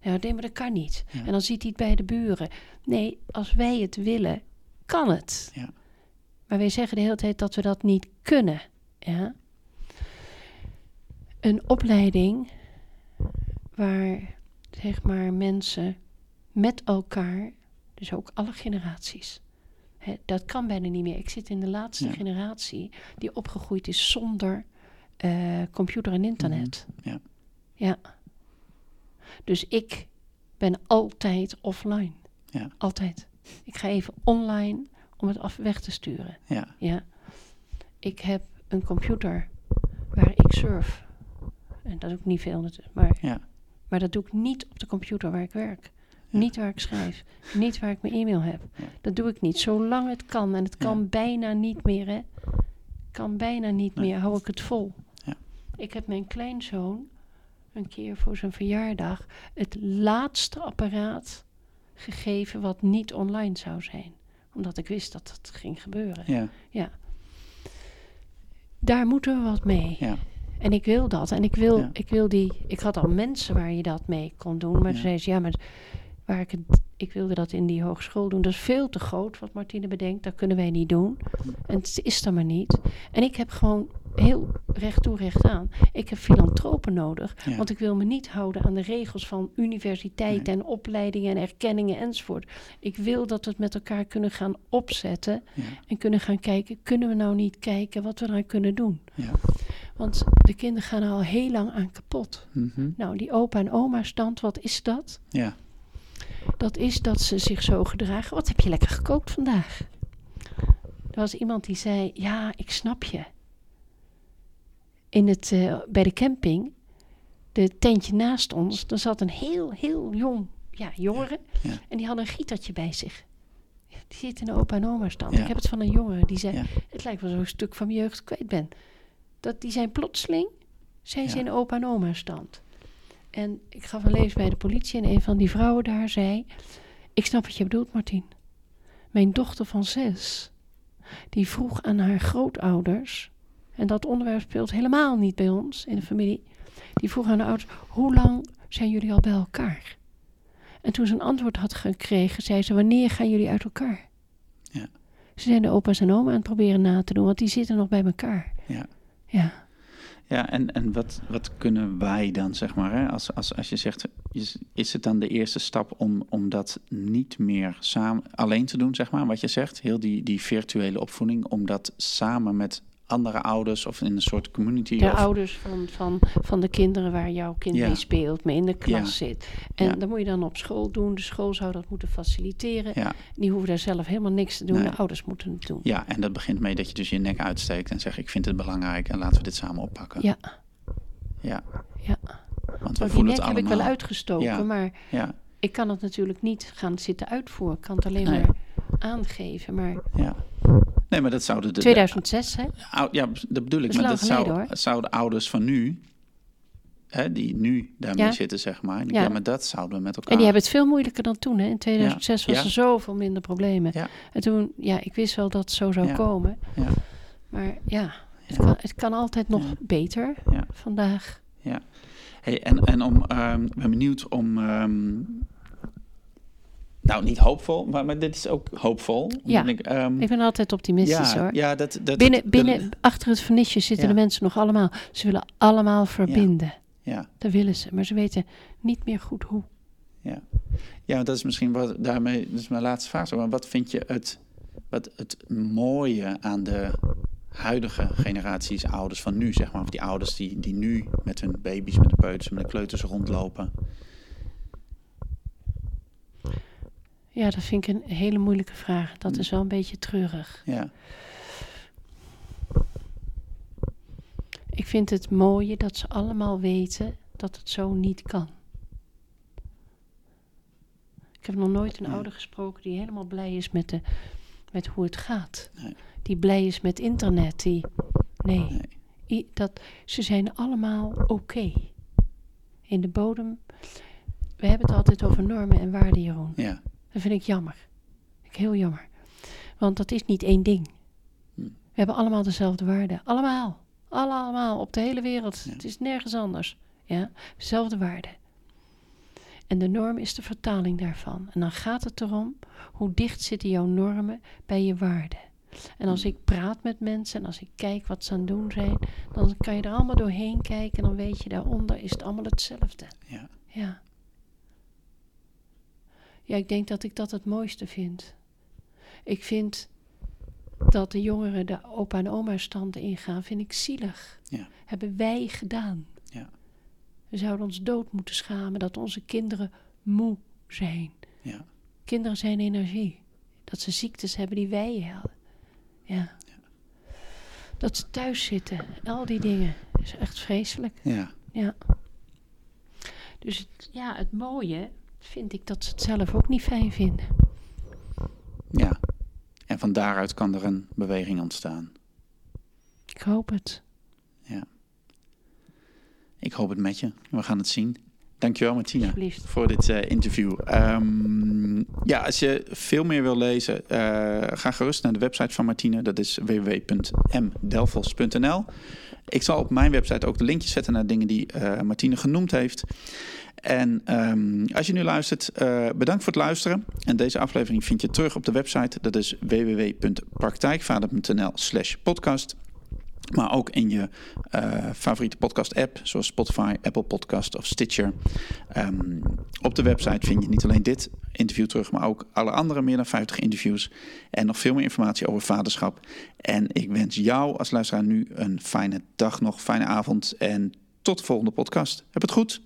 Ja, nee, maar dat kan niet. Ja. En dan ziet hij het bij de buren. Nee, als wij het willen, kan het. Ja. Maar wij zeggen de hele tijd dat we dat niet kunnen. Ja? Een opleiding waar, zeg maar, mensen met elkaar, dus ook alle generaties, hè, dat kan bijna niet meer. Ik zit in de laatste Ja. generatie die opgegroeid is zonder eh, computer en internet. Mhm. Ja. Ja. Dus ik ben altijd offline. Ja. Altijd. Ik ga even online om het af weg te sturen. Ja. Ja. Ik heb een computer waar ik surf. En dat doe ik niet veel. Maar, Ja. maar dat doe ik niet op de computer waar ik werk. Ja. Niet waar ik schrijf. niet waar ik mijn e-mail heb. Ja. Dat doe ik niet. Zolang het kan. En het kan bijna niet meer, hè. Kan bijna niet Nee. meer. Hou ik het vol. Ja. Ik heb mijn kleinzoon een keer voor zijn verjaardag het laatste apparaat gegeven wat niet online zou zijn. Omdat ik wist dat dat ging gebeuren. Ja. Daar moeten we wat mee. Ja. En ik wil dat. En ik wil, Ja. ik wil die. Ik had al mensen waar je dat mee kon doen. Maar Ja. zei ze, ja, maar waar ik het ik wilde dat in die hogeschool doen. Dat is veel te groot wat Martine bedenkt. Dat kunnen wij niet doen. En het is er maar niet. En ik heb gewoon heel recht toe, recht aan. Ik heb filantropen nodig. Ja. Want ik wil me niet houden aan de regels van universiteiten en opleidingen en erkenningen enzovoort. Ik wil dat we het met elkaar kunnen gaan opzetten. Ja. En kunnen gaan kijken, kunnen we nou niet kijken wat we eraan kunnen doen? Ja. Want de kinderen gaan er al heel lang aan kapot. Mhm. Nou, die opa en oma stand, wat is dat? ja. Dat is dat ze zich zo gedragen. Wat heb je lekker gekookt vandaag? Er was iemand die zei: Ja, ik snap je. In het, eh, bij de camping, de tentje naast ons, er zat een heel, heel jong ja, jongere. Ja. En die had een gietertje bij zich. Die zit in de opa en oma stand. Ja. Ik heb het van een jongen die zei. Het lijkt wel zo'n stuk van mijn jeugd kwijt ben. Dat, die zijn plotseling, zijn ze in de opa en oma stand. En ik gaf een lees bij de politie en een van die vrouwen daar zei... Ik snap wat je bedoelt, Martien. Mijn dochter van zes, die vroeg aan haar grootouders... en dat onderwerp speelt helemaal niet bij ons in de familie... die vroeg aan haar ouders, hoe lang zijn jullie al bij elkaar? En toen ze een antwoord had gekregen, zei ze... wanneer gaan jullie uit elkaar? Ja. Ze zijn de opa's en oma aan het proberen na te doen... want die zitten nog bij elkaar. Ja. Ja. Ja, en, en wat, wat kunnen wij dan, zeg maar, hè? Als, als, als je zegt, is, is het dan de eerste stap om, om dat niet meer samen, alleen te doen, zeg maar, wat je zegt, heel die, die virtuele opvoeding, om dat samen met andere ouders of in een soort community De of, ouders van, van, van de kinderen waar jouw kind Ja. mee speelt, mee in de klas Ja. zit. En Ja. dat moet je dan op school doen. De school zou dat moeten faciliteren. Ja, Die hoeven daar zelf helemaal niks te doen. Nee. De ouders moeten het doen. ja, en dat begint mee dat je dus je nek uitsteekt en zegt, ik vind het belangrijk en laten we dit samen oppakken. Ja, Ja, ja. want we voelen nek het heb ik allemaal. wel uitgestoken, maar Ja, ik kan het natuurlijk niet gaan zitten uitvoeren. Ik kan het alleen Nee. maar aangeven. Maar ja. Nee, maar dat zouden de, 2006, hè? ou- ja, dat bedoel ik. Dat maar dat zou, hoor. zouden ouders van nu, hè, die nu daarmee Ja. zitten, zeg maar. Ja. Ja. maar dat zouden we met elkaar. En die hebben het veel moeilijker dan toen. Hè? In 2006 was Ja. er zoveel minder problemen. Ja. En toen, ja, ik wist wel dat het zo zou Ja. komen. Ja. Maar ja, het, Ja. Kan, het kan altijd nog Ja. beter Ja. vandaag. Hey, en, en om, ik ben benieuwd om. ehm, nou, niet hoopvol, maar, maar dit is ook hoopvol. Ja. Ik, ehm, Ik ben altijd optimistisch ja, hoor. ja, dat, dat, binnen, dat- binnen, achter het vernisje zitten Ja. de mensen nog allemaal. Ze willen allemaal verbinden. ja, Dat willen ze. Maar ze weten niet meer goed hoe. ja, dat is misschien wat daarmee. Dat is mijn laatste vraag. Maar wat vind je het, wat het mooie aan de huidige generaties ouders van nu, zeg maar, of die ouders die, die nu met hun baby's, met de peuters, met de kleuters rondlopen? Ja, dat vind ik een hele moeilijke vraag. Dat is wel een beetje treurig. Ja, Ik vind het mooie dat ze allemaal weten dat het zo niet kan. Ik heb nog nooit een ouder gesproken die helemaal blij is met, de, met hoe het gaat. Nee. Die blij is met internet. Die, nee, nee. I- dat, ze zijn allemaal oké. In de bodem. We hebben het altijd over normen en waarden, Jeroen. Ja, Dat vind ik jammer. Vind ik heel jammer. Want dat is niet één ding. Hm. We hebben allemaal dezelfde waarden. Allemaal. Allemaal. Op de hele wereld. Ja. Het is nergens anders. Ja? Dezelfde waarden. En de norm is de vertaling daarvan. En dan gaat het erom hoe dicht zitten jouw normen bij je waarden. En als Hm. ik praat met mensen en als ik kijk wat ze aan het doen zijn, dan kan je er allemaal doorheen kijken en dan weet je daaronder is het allemaal hetzelfde. ja, Ja. Ja, ik denk dat ik dat het mooiste vind. Ik vind dat de jongeren de opa en oma stand ingaan, vind ik zielig. Ja. Hebben wij gedaan. Ja. We zouden ons dood moeten schamen dat onze kinderen moe zijn. ja. Kinderen zijn energie. Dat ze ziektes hebben die wij hadden. Ja. Dat ze thuis zitten. Al die dingen. Dat is echt vreselijk. ja. Ja. Dus het, ja, het mooie vind ik dat ze het zelf ook niet fijn vinden. Ja. En van daaruit kan er een beweging ontstaan. Ik hoop het. Ik hoop het met je. We gaan het zien. Dankjewel Martina voor dit eh, interview. Ehm, ehm, ja, als je veel meer wil lezen, uh, ga gerust naar de website van Martine. Dat is www.mdelfos.nl. Ik zal op mijn website ook de linkjes zetten naar dingen die uh, Martine genoemd heeft. En um, als je nu luistert, uh, bedankt voor het luisteren. En deze aflevering vind je terug op de website. Dat is www.praktijkvader.nl slash podcast. Maar ook in je uh, favoriete podcast-app, zoals Spotify, Apple Podcast of Stitcher. Um, op de website vind je niet alleen dit interview terug, maar ook alle andere meer dan 50 interviews. En nog veel meer informatie over vaderschap. En ik wens jou als luisteraar nu een fijne dag nog, fijne avond. En tot de volgende podcast. Heb het goed.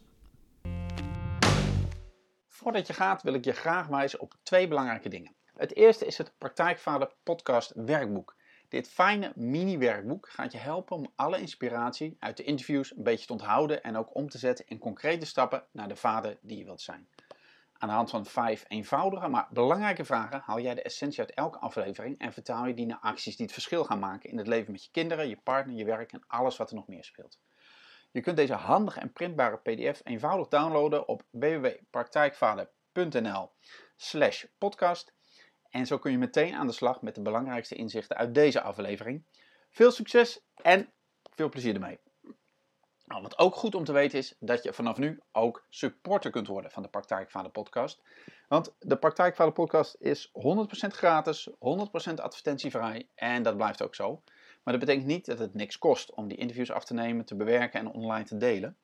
Voordat je gaat, wil ik je graag wijzen op twee belangrijke dingen. Het eerste is het Praktijkvader Podcast Werkboek. Dit fijne mini-werkboek gaat je helpen om alle inspiratie uit de interviews een beetje te onthouden en ook om te zetten in concrete stappen naar de vader die je wilt zijn. Aan de hand van vijf eenvoudige, maar belangrijke vragen haal jij de essentie uit elke aflevering en vertaal je die naar acties die het verschil gaan maken in het leven met je kinderen, je partner, je werk en alles wat er nog meer speelt. Je kunt deze handige en printbare PDF eenvoudig downloaden op www.praktijkvader.nl slash podcast en zo kun je meteen aan de slag met de belangrijkste inzichten uit deze aflevering. Veel succes en veel plezier ermee. Nou, wat ook goed om te weten is dat je vanaf nu ook supporter kunt worden van de Praktijkvader podcast. Want de Praktijkvader podcast is 100% gratis, 100% advertentievrij en dat blijft ook zo. Maar dat betekent niet dat het niks kost om die interviews af te nemen, te bewerken en online te delen.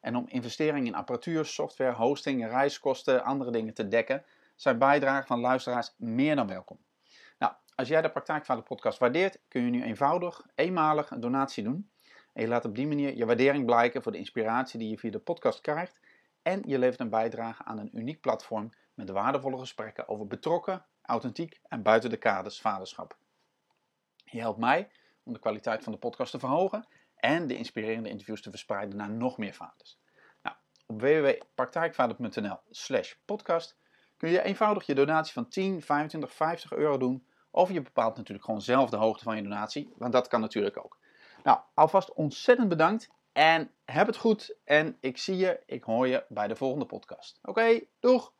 En om investeringen in apparatuur, software, hosting, reiskosten, andere dingen te dekken, zijn bijdragen van luisteraars meer dan welkom. Nou, als jij de Praktijkvader podcast waardeert, kun je nu eenvoudig, eenmalig een donatie doen. En je laat op die manier je waardering blijken voor de inspiratie die je via de podcast krijgt. En je levert een bijdrage aan een uniek platform met waardevolle gesprekken over betrokken, authentiek en buiten de kaders vaderschap. Je helpt mij om de kwaliteit van de podcast te verhogen en de inspirerende interviews te verspreiden naar nog meer vaders. Nou, op www.praktijkvader.nl slash podcast kun je eenvoudig je donatie van 10, 25, 50 euro doen. Of je bepaalt natuurlijk gewoon zelf de hoogte van je donatie, want dat kan natuurlijk ook. Nou, alvast ontzettend bedankt en heb het goed. En ik zie je, ik hoor je bij de volgende podcast. Oké, doeg!